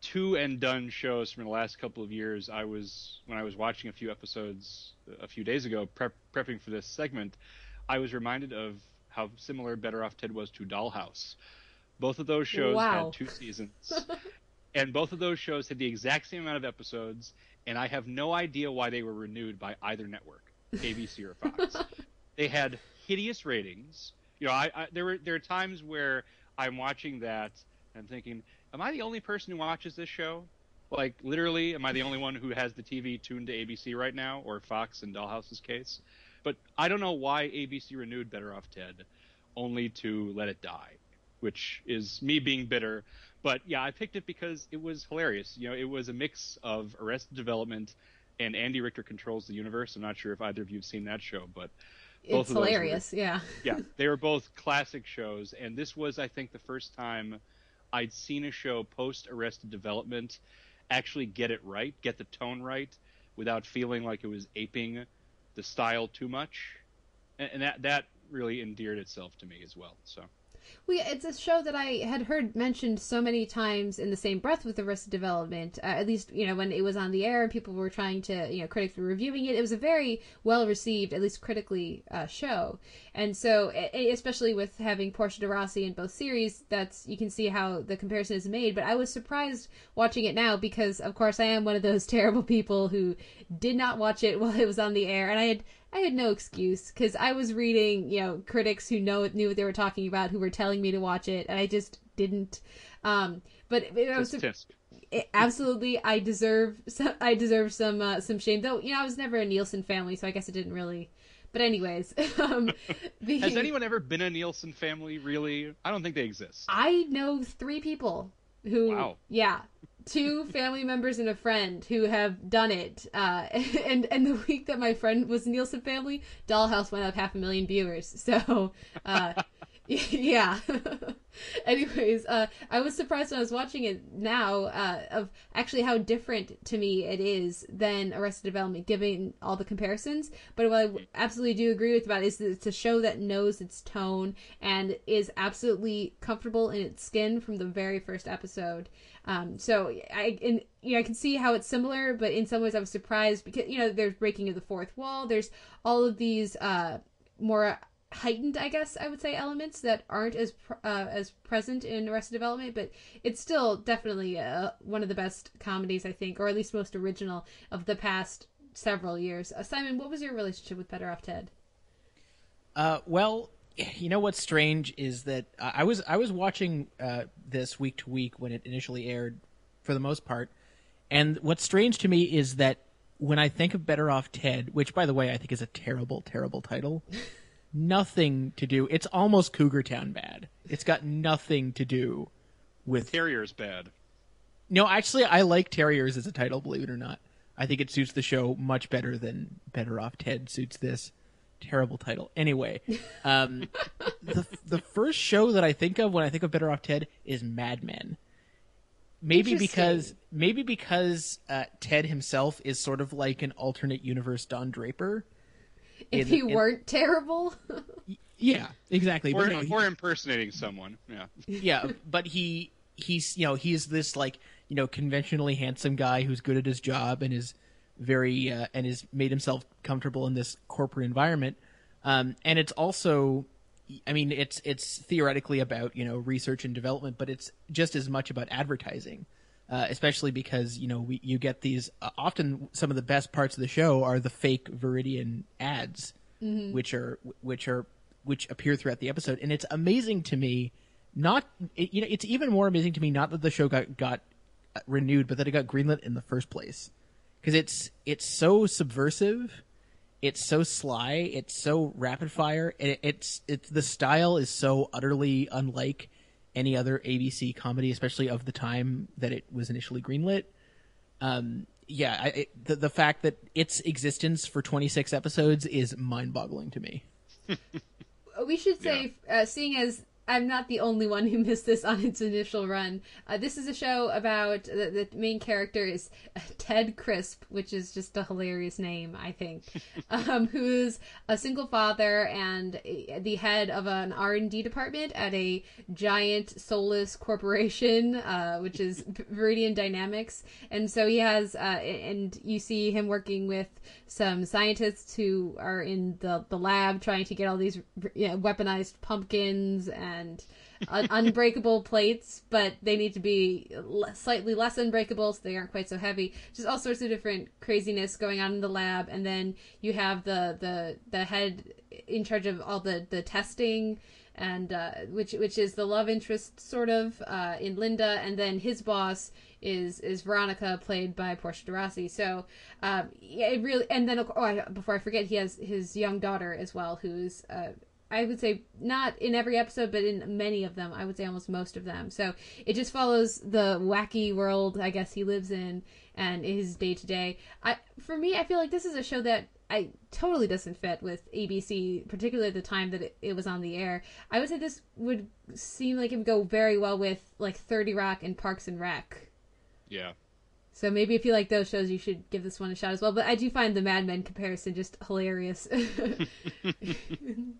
two and done shows from the last couple of years. I was when I was watching a few episodes uh, a few days ago, prep, prepping for this segment, I was reminded of how similar Better Off Ted was to Dollhouse. Both of those shows Wow. had two seasons. and both of those shows had the exact same amount of episodes, and I have no idea why they were renewed by either network, ABC or Fox. they had hideous ratings. You know, I, I there were there are times where I'm watching that and I'm thinking, am I the only person who watches this show? Like literally, am I the only one who has the TV tuned to ABC right now, or Fox in Dollhouse's case? But I don't know why ABC renewed Better Off Ted, only to let it die, which is me being bitter. But yeah, I picked it because it was hilarious. You know, it was a mix of Arrested Development and Andy Richter Controls the Universe. I'm not sure if either of you have seen that show, but both it's of those were- hilarious. Yeah. yeah, they were both classic shows, and this was, I think, the first time I'd seen a show post Arrested Development actually get it right, get the tone right, without feeling like it was aping the style too much, and, and that that really endeared itself to me as well. So. Yeah, it's a show that I had heard mentioned so many times in the same breath with Arrested Development. Uh, at least, you know, when it was on the air and people were trying to, you know, critics were reviewing it. It was a very well received, at least critically, uh, show. And so, e- especially with having Portia de Rossi in both series, that's you can see how the comparison is made. But I was surprised watching it now because, of course, I am one of those terrible people who did not watch it while it was on the air, and I had I had no excuse because I was reading, you know, critics who know knew what they were talking about, who were telling me to watch it, and I just didn't. Um, but it, I was it- absolutely, I deserve some, I deserve some uh, some shame. Though you know, I was never a Nielsen family, so I guess it didn't really. But anyways, um, the, Has anyone ever been a Nielsen family? Really? I don't think they exist. I know three people who, Wow. yeah, two family members and a friend who have done it. Uh, and and the week that my friend was Nielsen family, Dollhouse went up half a million viewers. So, uh, yeah. Anyways, uh, I was surprised when I was watching it now uh, of actually how different to me it is than Arrested Development, given all the comparisons. But what I absolutely do agree with about it is that it's a show that knows its tone and is absolutely comfortable in its skin from the very first episode. Um, so I and you know I can see how it's similar, but in some ways I was surprised because you know there's breaking of the fourth wall. There's all of these uh, more heightened, I guess I would say, elements that aren't as pr- uh, as present in Arrested Development, but it's still definitely uh, one of the best comedies I think, or at least most original of the past several years. Uh, Simon, what was your relationship with Better Off Ted? Uh, well, you know what's strange is that I was I was watching uh, this week to week when it initially aired, for the most part, and what's strange to me is that when I think of Better Off Ted, which by the way I think is a terrible, terrible title, nothing to do. It's almost Cougar Town bad. It's got nothing to do with Terrier's bad. no, actually, I like Terriers as a title. Believe it or not, I think it suits the show much better than Better Off Ted suits this terrible title. Anyway, um, the the first show that I think of when I think of Better Off Ted is Mad Men. Maybe because maybe because uh, Ted himself is sort of like an alternate universe Don Draper. If in- he in- weren't terrible. Yeah, exactly. Or, But no, he- or impersonating someone. Yeah. yeah, but he he's you know he's this like you know conventionally handsome guy who's good at his job and is very uh, and has made himself comfortable in this corporate environment. Um, and it's also, I mean, it's it's theoretically about you know research and development, but it's just as much about advertising. Uh, especially because you know we, you get these uh, often some of the best parts of the show are the fake Veridian ads, Mhm. which are which are which appear throughout the episode, and it's amazing to me. Not it, you know, it's even more amazing to me not that the show got got uh, renewed, but that it got greenlit in the first place because it's it's so subversive, it's so sly, it's so rapid fire, and it, it's it's the style is so utterly unlike any other ABC comedy, especially of the time that it was initially greenlit. Um, yeah, I, it, the the fact that its existence for 26 episodes is mind boggling to me. we should say, uh, seeing as I'm not the only one who missed this on its initial run, uh, this is a show about the, the main character is Ted Crisp, which is just a hilarious name, I think, um, who's a single father and a- the head of an R and D department at a giant soulless corporation, uh, which is Veridian Dynamics, and so he has, uh, and you see him working with some scientists who are in the, the lab trying to get all these you know, weaponized pumpkins and un- unbreakable plates, but they need to be le- slightly less unbreakable so they aren't quite so heavy. Just all sorts of different craziness going on in the lab, and then you have the the the head in charge of all the the testing and uh, which which is the love interest sort of uh, in Linda, and then his boss is is Veronica, played by Portia de Rossi. So um, yeah, it really, and then oh, I, before I forget, he has his young daughter as well, who's uh, I would say not in every episode, but in many of them. I would say almost most of them. So it just follows the wacky world I guess he lives in and his day to day. I for me, I feel like this is a show that I totally doesn't fit with ABC, particularly at the time that it, it was on the air. I would say this would seem like it would go very well with like Thirty Rock and Parks and Rec. Yeah. So maybe if you like those shows, you should give this one a shot as well. But I do find the Mad Men comparison just hilarious.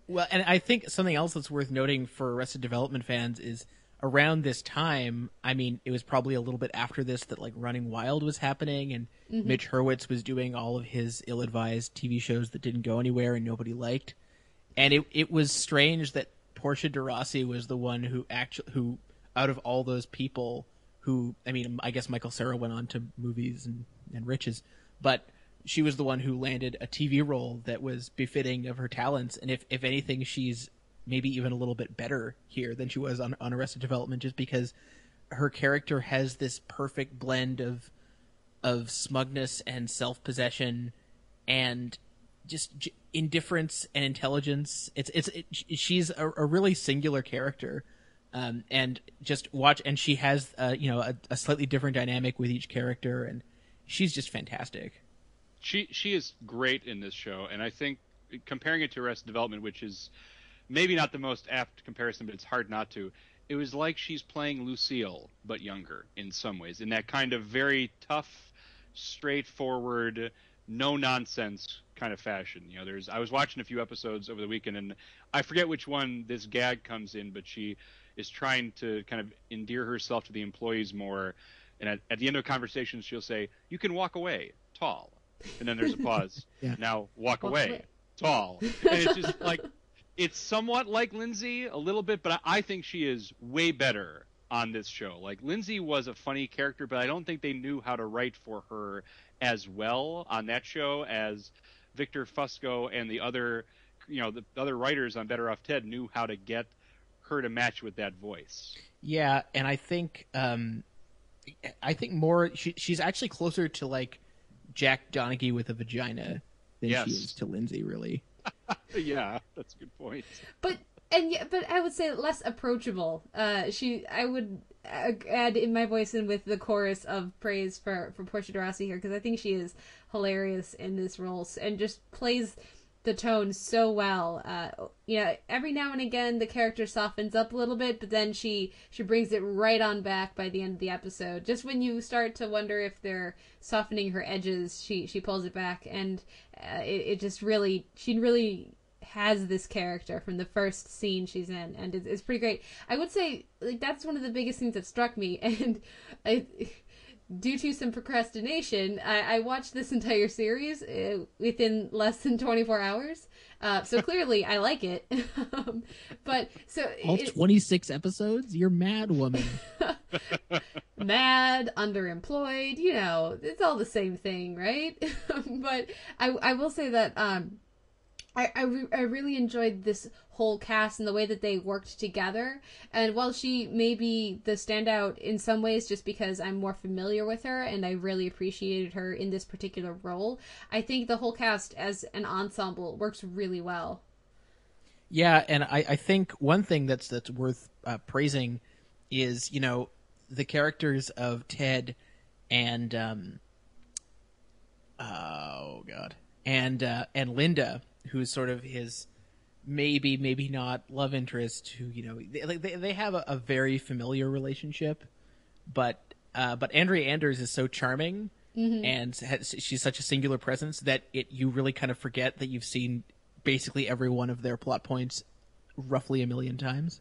Well, and I think something else that's worth noting for Arrested Development fans is around this time. I mean, it was probably a little bit after this that like Running Wild was happening, and Mhm. Mitch Hurwitz was doing all of his ill-advised TV shows that didn't go anywhere and nobody liked. And it it was strange that Portia de Rossi was the one who actually who out of all those people who I mean, I guess Michael Cera went on to movies and and riches, but she was the one who landed a TV role that was befitting of her talents. And if, if anything, she's maybe even a little bit better here than she was on, on Arrested Development, just because her character has this perfect blend of of smugness and self possession and just indifference and intelligence. It's it's it, she's a, a really singular character. Um, and just watch, and she has, uh, you know, a, a slightly different dynamic with each character, and she's just fantastic. She she is great in this show, and I think comparing it to Arrested Development, which is maybe not the most apt comparison, but it's hard not to. It was like she's playing Lucille, but younger in some ways, in that kind of very tough, straightforward, no nonsense kind of fashion. You know, there's I was watching a few episodes over the weekend, and I forget which one this gag comes in, but she is trying to kind of endear herself to the employees more. And at, at the end of conversations, she'll say, "You can walk away, tall." And then there's a pause. Yeah. Now walk, Walk away, away. tall. And it's just like it's somewhat like Lindsay a little bit, but I, I think she is way better on this show. Like Lindsay was a funny character, but I don't think they knew how to write for her as well on that show as Victor Fresco and the other, you know, the other writers on Better Off Ted knew how to get her to match with that voice. Yeah, and I think um, I think more she, she's actually closer to like Jack Donaghy with a vagina than Yes. she is to Lindsay, really. yeah, that's a good point. but and yeah, but I would say less approachable. Uh, she, I would uh, add in my voice in with the chorus of praise for for Portia de Rossi here because I think she is hilarious in this role and just plays the tone so well. Uh, you know, every now and again the character softens up a little bit, but then she she brings it right on back by the end of the episode. Just when you start to wonder if they're softening her edges, she she pulls it back, and uh, it, it just really she really has this character from the first scene she's in, and it's, it's pretty great. I would say like that's one of the biggest things that struck me, and I due to some procrastination, I, I watched this entire series uh, within less than 24 hours. Uh, so clearly, I like it. um, but so all it, 26 episodes, you're mad woman. mad, underemployed, you know, it's all the same thing, right? but I, I will say that um, I, I, re- I really enjoyed this whole cast and the way that they worked together. And while she may be the standout in some ways just because I'm more familiar with her and I really appreciated her in this particular role, I think the whole cast as an ensemble works really well. Yeah, and I, I think one thing that's that's worth uh, praising is you know the characters of Ted and um, oh god and uh, and Linda, who's sort of his maybe maybe not love interest who you know they they, they have a, a very familiar relationship but uh, but Andrea Anders is so charming Mhm. and has, she's such a singular presence that it you really kind of forget that you've seen basically every one of their plot points roughly a million times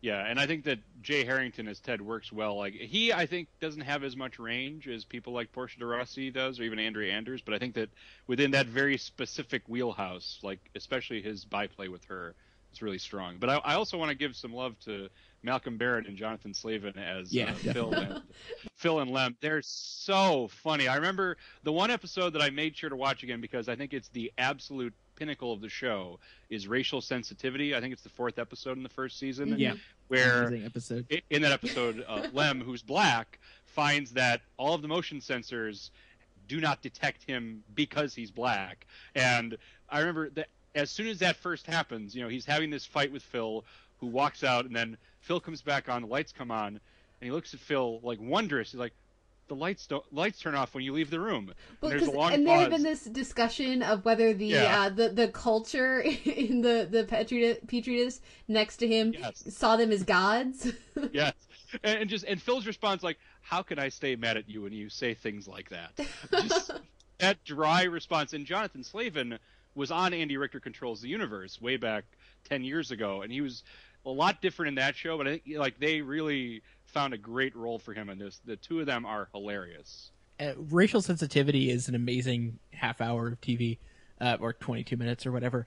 Yeah, and I think that Jay Harrington as Ted works well. Like he, I think, doesn't have as much range as people like Portia de Rossi does, or even Andrea Anders. But I think that within that very specific wheelhouse, like especially his byplay with her, is really strong. But I, I also want to give some love to Malcolm Barrett and Jonathan Slavin as Yeah, uh, Phil and Phil and Lem. They're so funny. I remember the one episode that I made sure to watch again because I think it's the absolute pinnacle of the show is racial sensitivity. I think it's the fourth episode in the first season. Yeah. Where episode in that episode, uh, Lem, who's black, finds that all of the motion sensors do not detect him because he's black. And I remember that as soon as that first happens, you know, he's having this fight with Phil, who walks out, and then Phil comes back on, the lights come on, and he looks at Phil like wondrous. He's like, "The lights don't lights turn off when you leave the room." Well, and there's a 'cause- long and there pause. had been this discussion of whether the Yeah. uh, the the culture in the the petri petri dish next to him Yes. saw them as gods. yes. And, and just and Phil's response like, "How can I stay mad at you when you say things like that?" Just that dry response. And Jonathan Slavin was on Andy Richter Controls the Universe way back ten years ago, and he was a lot different in that show. But I think like they really found a great role for him in this. The two of them are hilarious. uh, racial sensitivity is an amazing half hour of TV, uh, or 22 minutes or whatever.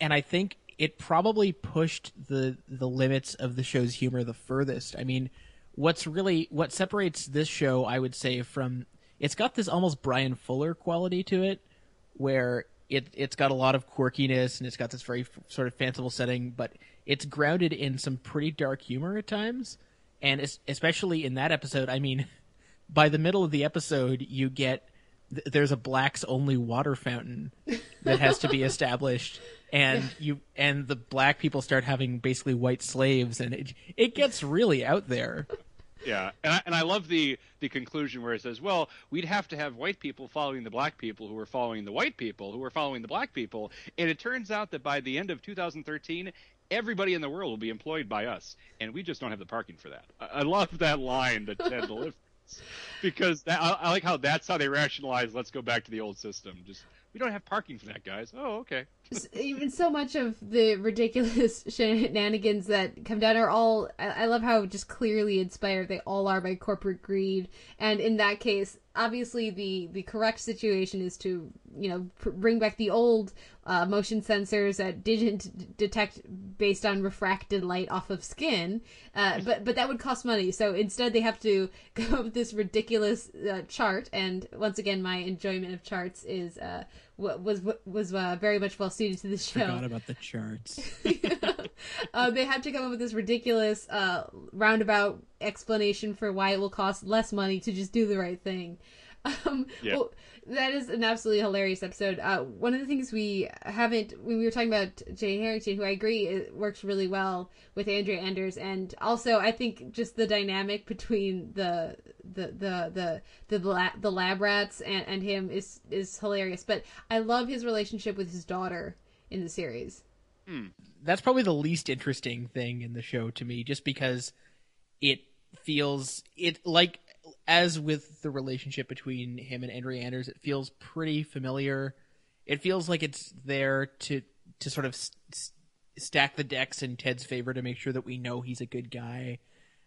And I think it probably pushed the the limits of the show's humor the furthest. I mean, what's really what separates this show, I would say, from it's got this almost Bryan Fuller quality to it, where it it's got a lot of quirkiness and it's got this very f- sort of fanciful setting, but it's grounded in some pretty dark humor at times. And es- especially in that episode, I mean, by the middle of the episode, you get th- there's a blacks only water fountain that has to be established, and you and the black people start having basically white slaves, and it it gets really out there. Yeah, and I, and I love the the conclusion where it says, "Well, we'd have to have white people following the black people who were following the white people who were following the black people," and it turns out that by the end of 2013, everybody in the world will be employed by us, and we just don't have the parking for that. I, I love that line that Ted delivers because that, I, I like how that's how they rationalize. Let's go back to the old system. Just we don't have parking for that, guys. Oh, okay. Even so much of the ridiculous shenanigans that come down are all I, I love how just clearly inspired they all are by corporate greed. And in that case obviously the the correct situation is to you know pr- bring back the old uh, motion sensors that didn't detect based on refracted light off of skin uh, but but that would cost money. So instead they have to go up with this ridiculous uh, chart. And once again my enjoyment of charts is uh, was was uh, very much well suited to the show Forgot about the charts. uh, they have to come up with this ridiculous uh, roundabout explanation for why it will cost less money to just do the right thing. Um, Yeah. well, that is an absolutely hilarious episode. Uh, one of the things we haven't, when we were talking about Jay Harrington, who I agree works really well with Andrea Anders, and also I think just the dynamic between the the the the the, lab, the lab rats and, and him is is hilarious. But I love his relationship with his daughter in the series. That's probably the least interesting thing in the show to me, just because it feels it like as with the relationship between him and Andrea Anders, it feels pretty familiar. It feels like it's there to to sort of s- s- stack the decks in Ted's favor to make sure that we know he's a good guy.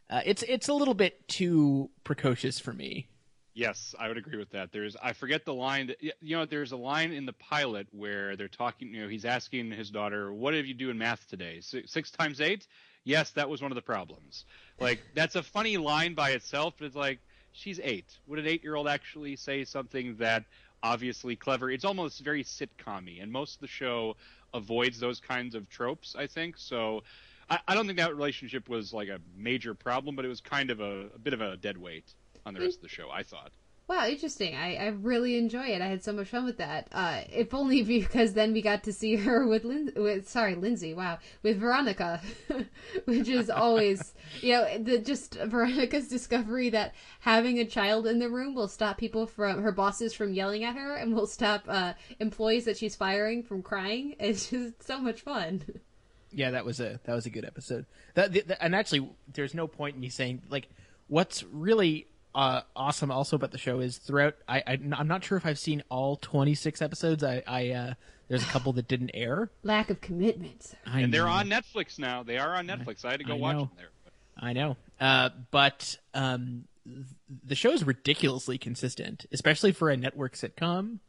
Uh, it's it's a little bit too precocious for me. Yes, I would agree with that. There's I forget the line that you know there's a line in the pilot where they're talking, you know, he's asking his daughter, "What did you do in math today? Six, six times 8?" Yes, that was one of the problems. Like that's a funny line by itself, but it's like she's 8. Would an 8-year-old actually say something that obviously clever? It's almost very sitcom-y, and most of the show avoids those kinds of tropes, I think. So I, I don't think that relationship was like a major problem, but it was kind of a, a bit of a dead weight on the hmm. rest of the show, I thought. Wow, interesting. I, I really enjoy it. I had so much fun with that. Uh, if only because then we got to see her with Lin- with sorry Lindsay. Wow, with Veronica, which is always you know the just Veronica's discovery that having a child in the room will stop people from her bosses from yelling at her and will stop uh, employees that she's firing from crying. It's just so much fun. Yeah, that was a that was a good episode. That, the, the- and actually, there's no point in me saying like what's really uh, awesome also about the show is throughout. I, I am not sure if I've seen all 26 episodes. I, I uh, there's a couple that didn't air. Lack of commitment. I and they're on Netflix now. They are on Netflix. I had to go I watch know. them there. I know. Uh, but um, th- the show is ridiculously consistent, especially for a network sitcom.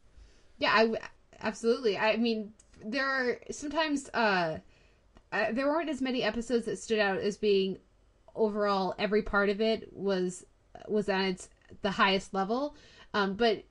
Yeah, I w- absolutely. I mean, there are sometimes uh, uh, there weren't as many episodes that stood out as being overall every part of it was was at its the highest level. Um, but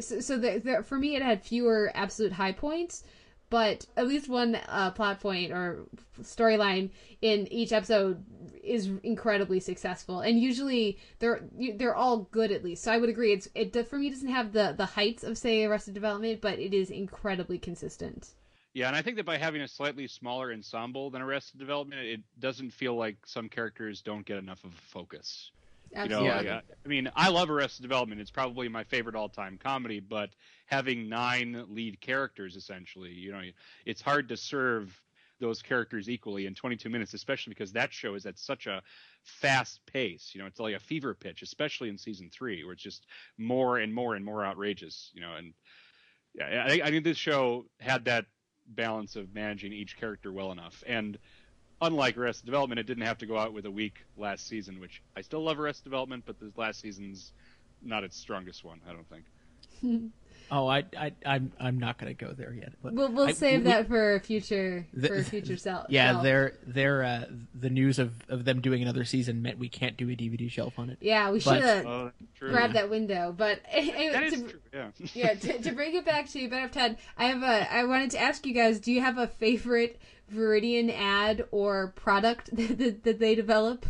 so, so there, there, for me, it had fewer absolute high points, but at least one uh, plot point or storyline in each episode is incredibly successful, and usually they're they're all good at least. So I would agree. It's it for me doesn't have the the heights of say Arrested Development, but it is incredibly consistent. Yeah, and I think that by having a slightly smaller ensemble than Arrested Development, it doesn't feel like some characters don't get enough of a focus. You know, Absolutely. like, I mean, I love Arrested Development. It's probably my favorite all-time comedy, but having nine lead characters essentially, you know, it's hard to serve those characters equally in 22 minutes, especially because that show is at such a fast pace. You know, it's like a fever pitch, especially in season three, where it's just more and more and more outrageous. You know, and yeah, I, I think this show had that balance of managing each character well enough. And unlike Arrested Development, it didn't have to go out with a week last season, which I still love Arrested Development, but this last season's not its strongest one, I don't think. Oh, I, I, I'm, I'm not going to go there yet. But We'll we'll I- save we- that for future The- for future self. Yeah, they're, they're, uh, the news of, of them doing another season meant we can't do a DVD shelf on it. Yeah, we should have Oh, true. grabbed that window. But anyway, That is to- true, yeah. yeah, to, to bring it back to Better Ted, I have a. I wanted to ask you guys: Do you have a favorite Veridian ad or product that, that, that they develop?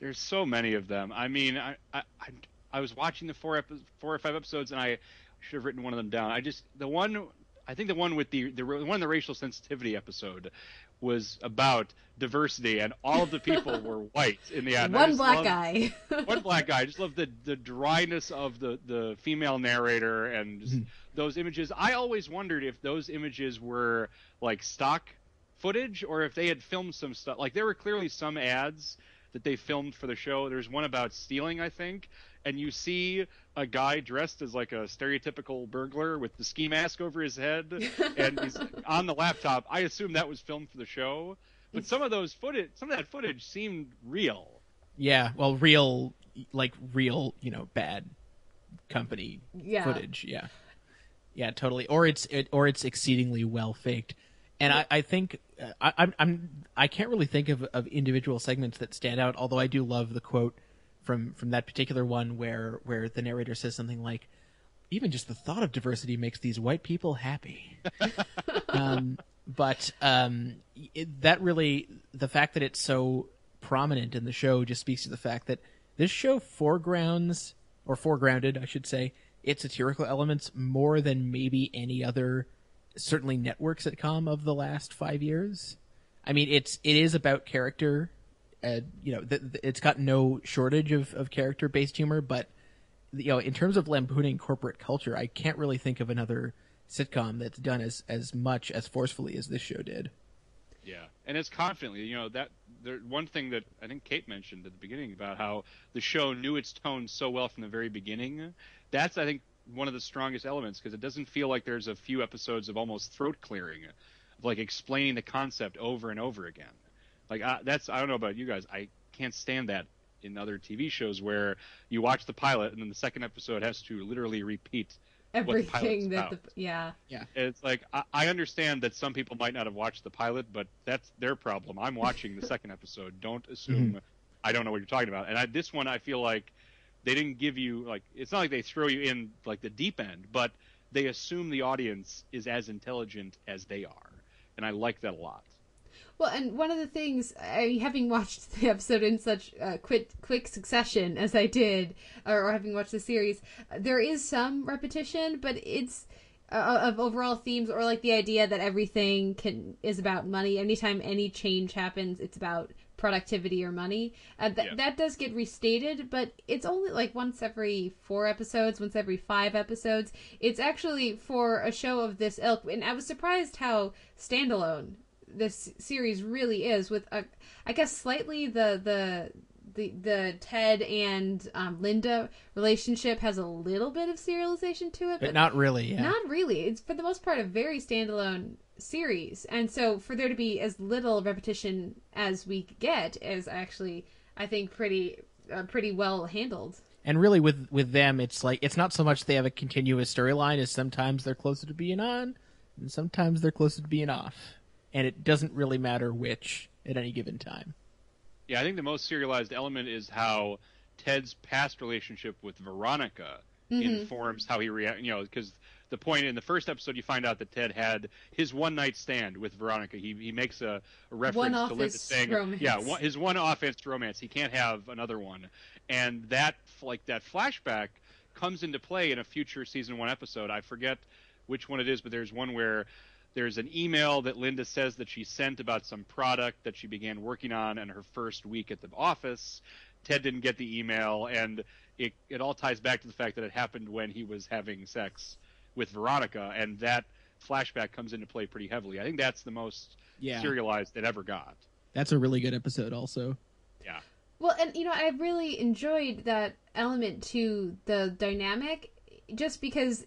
There's so many of them. I mean, I I, I, I was watching the four epi- four or five episodes, and I should have written one of them down. I just the one I think the one with the the one the racial sensitivity episode was about diversity, and all of the people were white in the ad. One black loved- guy. one black guy. I just love the the dryness of the the female narrator and just hmm. those images. I always wondered if those images were like stock footage or if they had filmed some stuff. Like there were clearly some ads that they filmed for the show. There's one about stealing, I think, and you see a guy dressed as like a stereotypical burglar with the ski mask over his head and he's on the laptop. I assume that was filmed for the show. But some of those footage, some of that footage seemed real. Yeah, well, real, like real, you know, bad company Yeah. footage. Yeah, yeah, totally. Or it's it, or it's exceedingly well faked. And I, I think I, I'm I'm I can't really think of, of individual segments that stand out. Although I do love the quote from from that particular one where where the narrator says something like, "Even just the thought of diversity makes these white people happy." um, but um, it, that really the fact that it's so prominent in the show just speaks to the fact that this show foregrounds or foregrounded, I should say, its satirical elements more than maybe any other, certainly network sitcom of the last five years. I mean, it's it is about character. Uh, you know, it's got no shortage of, of character based humor, but you know, in terms of lampooning corporate culture, I can't really think of another sitcom that's done as as much as forcefully as this show did. Yeah, and it's confidently. You know that there, one thing that I think Kate mentioned at the beginning about how the show knew its tone so well from the very beginning. That's I think one of the strongest elements because it doesn't feel like there's a few episodes of almost throat clearing, of like explaining the concept over and over again. Like I, that's I don't know about you guys, I can't stand that in other TV shows where you watch the pilot and then the second episode has to literally repeat everything that the yeah. Yeah. It's like I, I, understand that some people might not have watched the pilot but that's their problem. I'm watching the second episode. Don't assume mm-hmm. i don't know what you're talking about. And I, this one i feel like they didn't give you like it's not like they throw you in like the deep end but they assume the audience is as intelligent as they are and i like that a lot well, and one of the things, I, having watched the episode in such uh, quick quick succession as I did, or, or having watched the series, there is some repetition, but it's uh, of overall themes or like the idea that everything can is about money. Anytime any change happens, it's about productivity or money. Uh, th- yeah. That does get restated, but it's only like once every four episodes, once every five episodes. It's actually for a show of this ilk, and I was surprised how standalone this series really is with a, I guess slightly the the the the Ted and um, Linda relationship has a little bit of serialization to it, but, but not really. Yeah. Not really. It's for the most part a very standalone series, and so for there to be as little repetition as we get is actually, I think, pretty uh, pretty well handled. And really, with with them, it's like it's not so much they have a continuous storyline as sometimes they're closer to being on, and sometimes they're closer to being off and it doesn't really matter which at any given time. Yeah, I think the most serialized element is how Ted's past relationship with Veronica mm-hmm. informs how he reacts. You know, because the point in the first episode, you find out that Ted had his one night stand with Veronica. He he makes a, a reference one to Linda saying, romance. "Yeah, one, his one offense romance. He can't have another one." And that like that flashback comes into play in a future season one episode. I forget which one it is, but there's one where there's an email that Linda says that she sent about some product that she began working on in her first week at the office. Ted didn't get the email, and it, it all ties back to the fact that it happened when he was having sex with Veronica, and that flashback comes into play pretty heavily. I think that's the most yeah. serialized it ever got. That's a really good episode, also. Yeah. Well, and you know, I really enjoyed that element to the dynamic, just because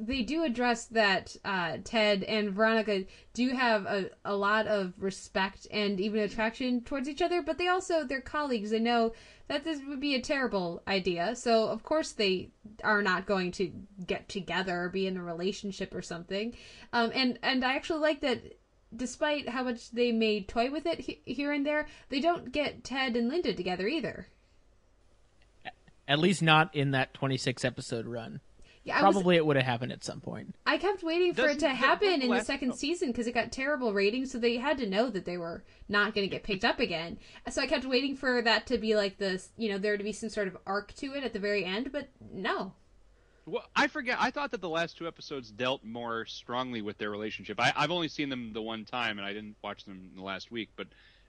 they do address that uh, Ted and Veronica do have a, a lot of respect and even attraction towards each other, but they also, they're colleagues. They know that this would be a terrible idea. So, of course, they are not going to get together or be in a relationship or something. Um, and, and I actually like that despite how much they may toy with it he- here and there, they don't get Ted and Linda together either. At least not in that 26 episode run. Yeah, probably was, it would have happened at some point. I kept waiting for Doesn't it to happen in the second season because it got terrible ratings, so they had to know that they were not going to get picked up again. So I kept waiting for that to be like this, you know, there to be some sort of arc to it at the very end, but no. Well, I forget. I thought that the last two episodes dealt more strongly with their relationship. I, have only seen them the one time, and I didn't watch them in the last week. But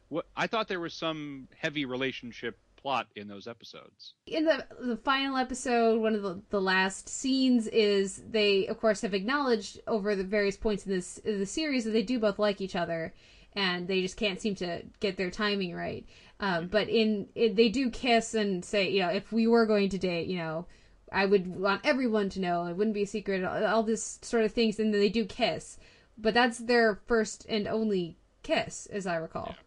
what, I thought there was some heavy relationship plot in those episodes. In the the final episode, one of the, the last scenes is they, of course, have acknowledged over the various points in this in the series that they do both like each other, and they just can't seem to get their timing right. Um, but in, in they do kiss and say, you know, if we were going to date, you know. I would want everyone to know. It wouldn't be a secret. All, all this sort of things, and they do kiss, but that's their first and only kiss, as I recall. Yeah.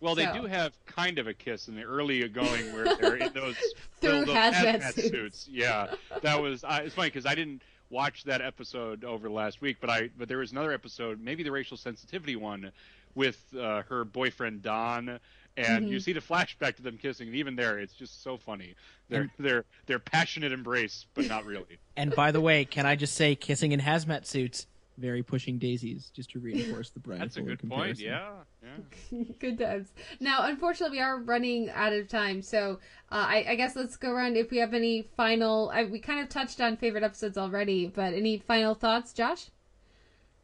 Well, they so. do have kind of a kiss in the early going where they're in those, those, those hazmat, hazmat suits. suits. Yeah, that was. I, it's funny because I didn't watch that episode over the last week, but I but there was another episode, maybe the racial sensitivity one, with uh, her boyfriend Don, and mm-hmm. you see the flashback to them kissing, and even there, it's just so funny. They're they're they're passionate embrace, but not really. And by the way, can I just say, kissing in hazmat suits very pushing daisies just to reinforce the Bryan That's a Fuller good point. Yeah, yeah. Good times. Now, unfortunately, we are running out of time, so uh, I, I guess let's go around if we have any final. I, we kind of touched on favorite episodes already, but any final thoughts, Josh?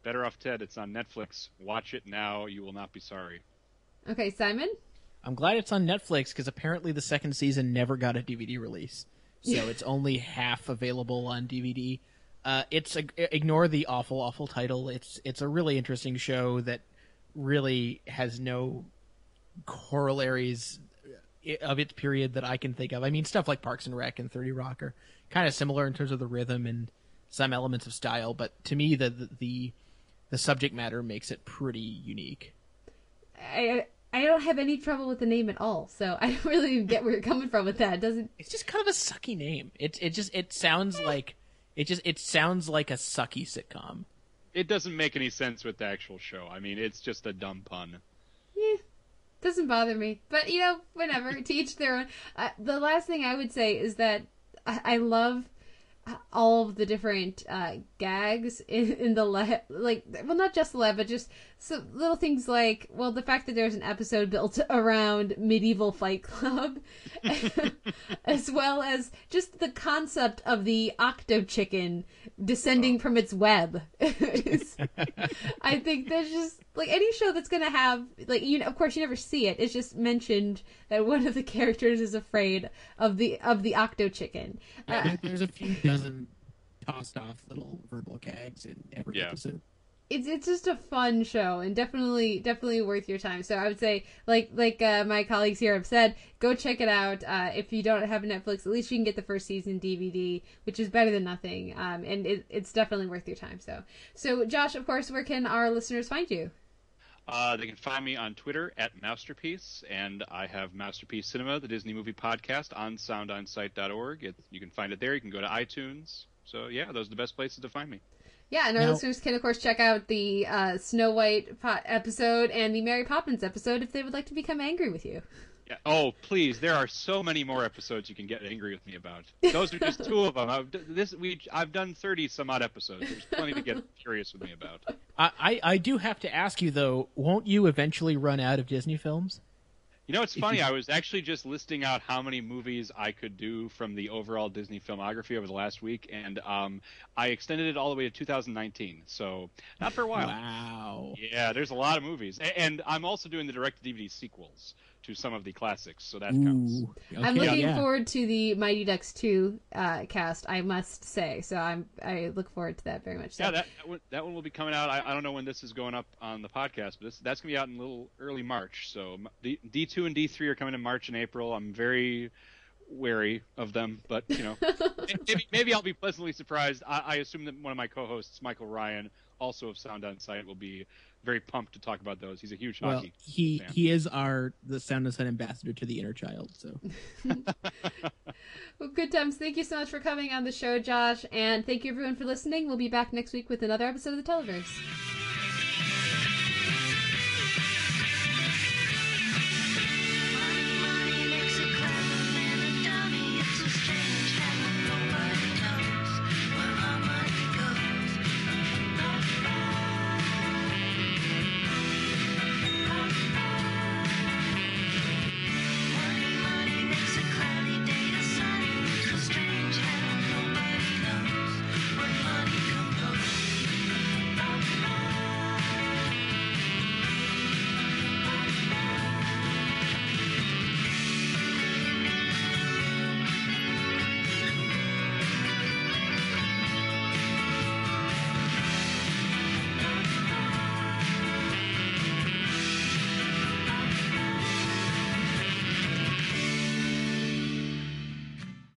Better off Ted. It's on Netflix. Watch it now. You will not be sorry. Okay, Simon. I'm glad it's on Netflix because apparently the second season never got a DVD release, so it's only half available on DVD. Uh, it's a, ignore the awful, awful title. It's it's a really interesting show that really has no corollaries of its period that I can think of. I mean, stuff like Parks and Rec and Thirty Rock are kind of similar in terms of the rhythm and some elements of style, but to me, the the the, the subject matter makes it pretty unique. I I don't have any trouble with the name at all, so I don't really get where you're coming from with that. It doesn't It's just kind of a sucky name. It it just it sounds like it just it sounds like a sucky sitcom. It doesn't make any sense with the actual show. I mean, it's just a dumb pun. eh, doesn't bother me. But you know, whatever. to each their own. Uh, the last thing I would say is that I, I love all of the different uh, gags in, in the le- like well not just the lab but just so little things like well the fact that there's an episode built around medieval fight club as well as just the concept of the octo chicken descending from its web It's- i think there's just like any show that's gonna have like you know of course you never see it it's just mentioned that one of the characters is afraid of the of the octo chicken Yeah, Uh, there's a few dozen tossed off little verbal gags in every Yeah. episode. It's it's just a fun show and definitely definitely worth your time. So I would say like like uh, my colleagues here have said, go check it out. Uh, if you don't have Netflix, at least you can get the first season DVD, which is better than nothing. Um, and it, it's definitely worth your time. So so Josh, of course, where can our listeners find you? Uh, they can find me on Twitter at Mousterpiece, and I have Mousterpiece Cinema, the Disney movie podcast, on soundonsight.org. It, you can find it there. You can go to iTunes. So, yeah, those are the best places to find me. Yeah, and our Now- listeners can of course check out the uh, Snow White po- episode and the Mary Poppins episode if they would like to become angry with you. Yeah. Oh, please! There are so many more episodes you can get angry with me about. Those are just two of them. I've, this we I've done thirty some odd episodes. There's plenty to get curious with me about. I, I I do have to ask you though, won't you eventually run out of Disney films? You know, it's funny. I was actually just listing out how many movies I could do from the overall Disney filmography over the last week, and um, I extended it all the way to 2019. So not for a while. Wow. Yeah, there's a lot of movies, and I'm also doing the direct-to-DVD sequels to some of the classics, so that counts. Ooh. I'm looking yeah. forward to the Mighty Ducks 2 uh, cast, I must say. So I'm I look forward to that very much. So. Yeah, that that one, that one will be coming out. I, I don't know when this is going up on the podcast, but this, that's going to be out in a little early March. So D, D2 and D3 are coming in March and April. I'm very wary of them, but you know, maybe, maybe I'll be pleasantly surprised. I, I assume that one of my co-hosts, Michael Ryan, also of Sound on Sight, will be very pumped to talk about those. He's a huge Well, hockey. he fan. he is our the Sound on Sight ambassador to the inner child. So Well, good times. Thank you so much for coming on the show, Josh. And thank you everyone for listening. We'll be back next week with another episode of the Televerse.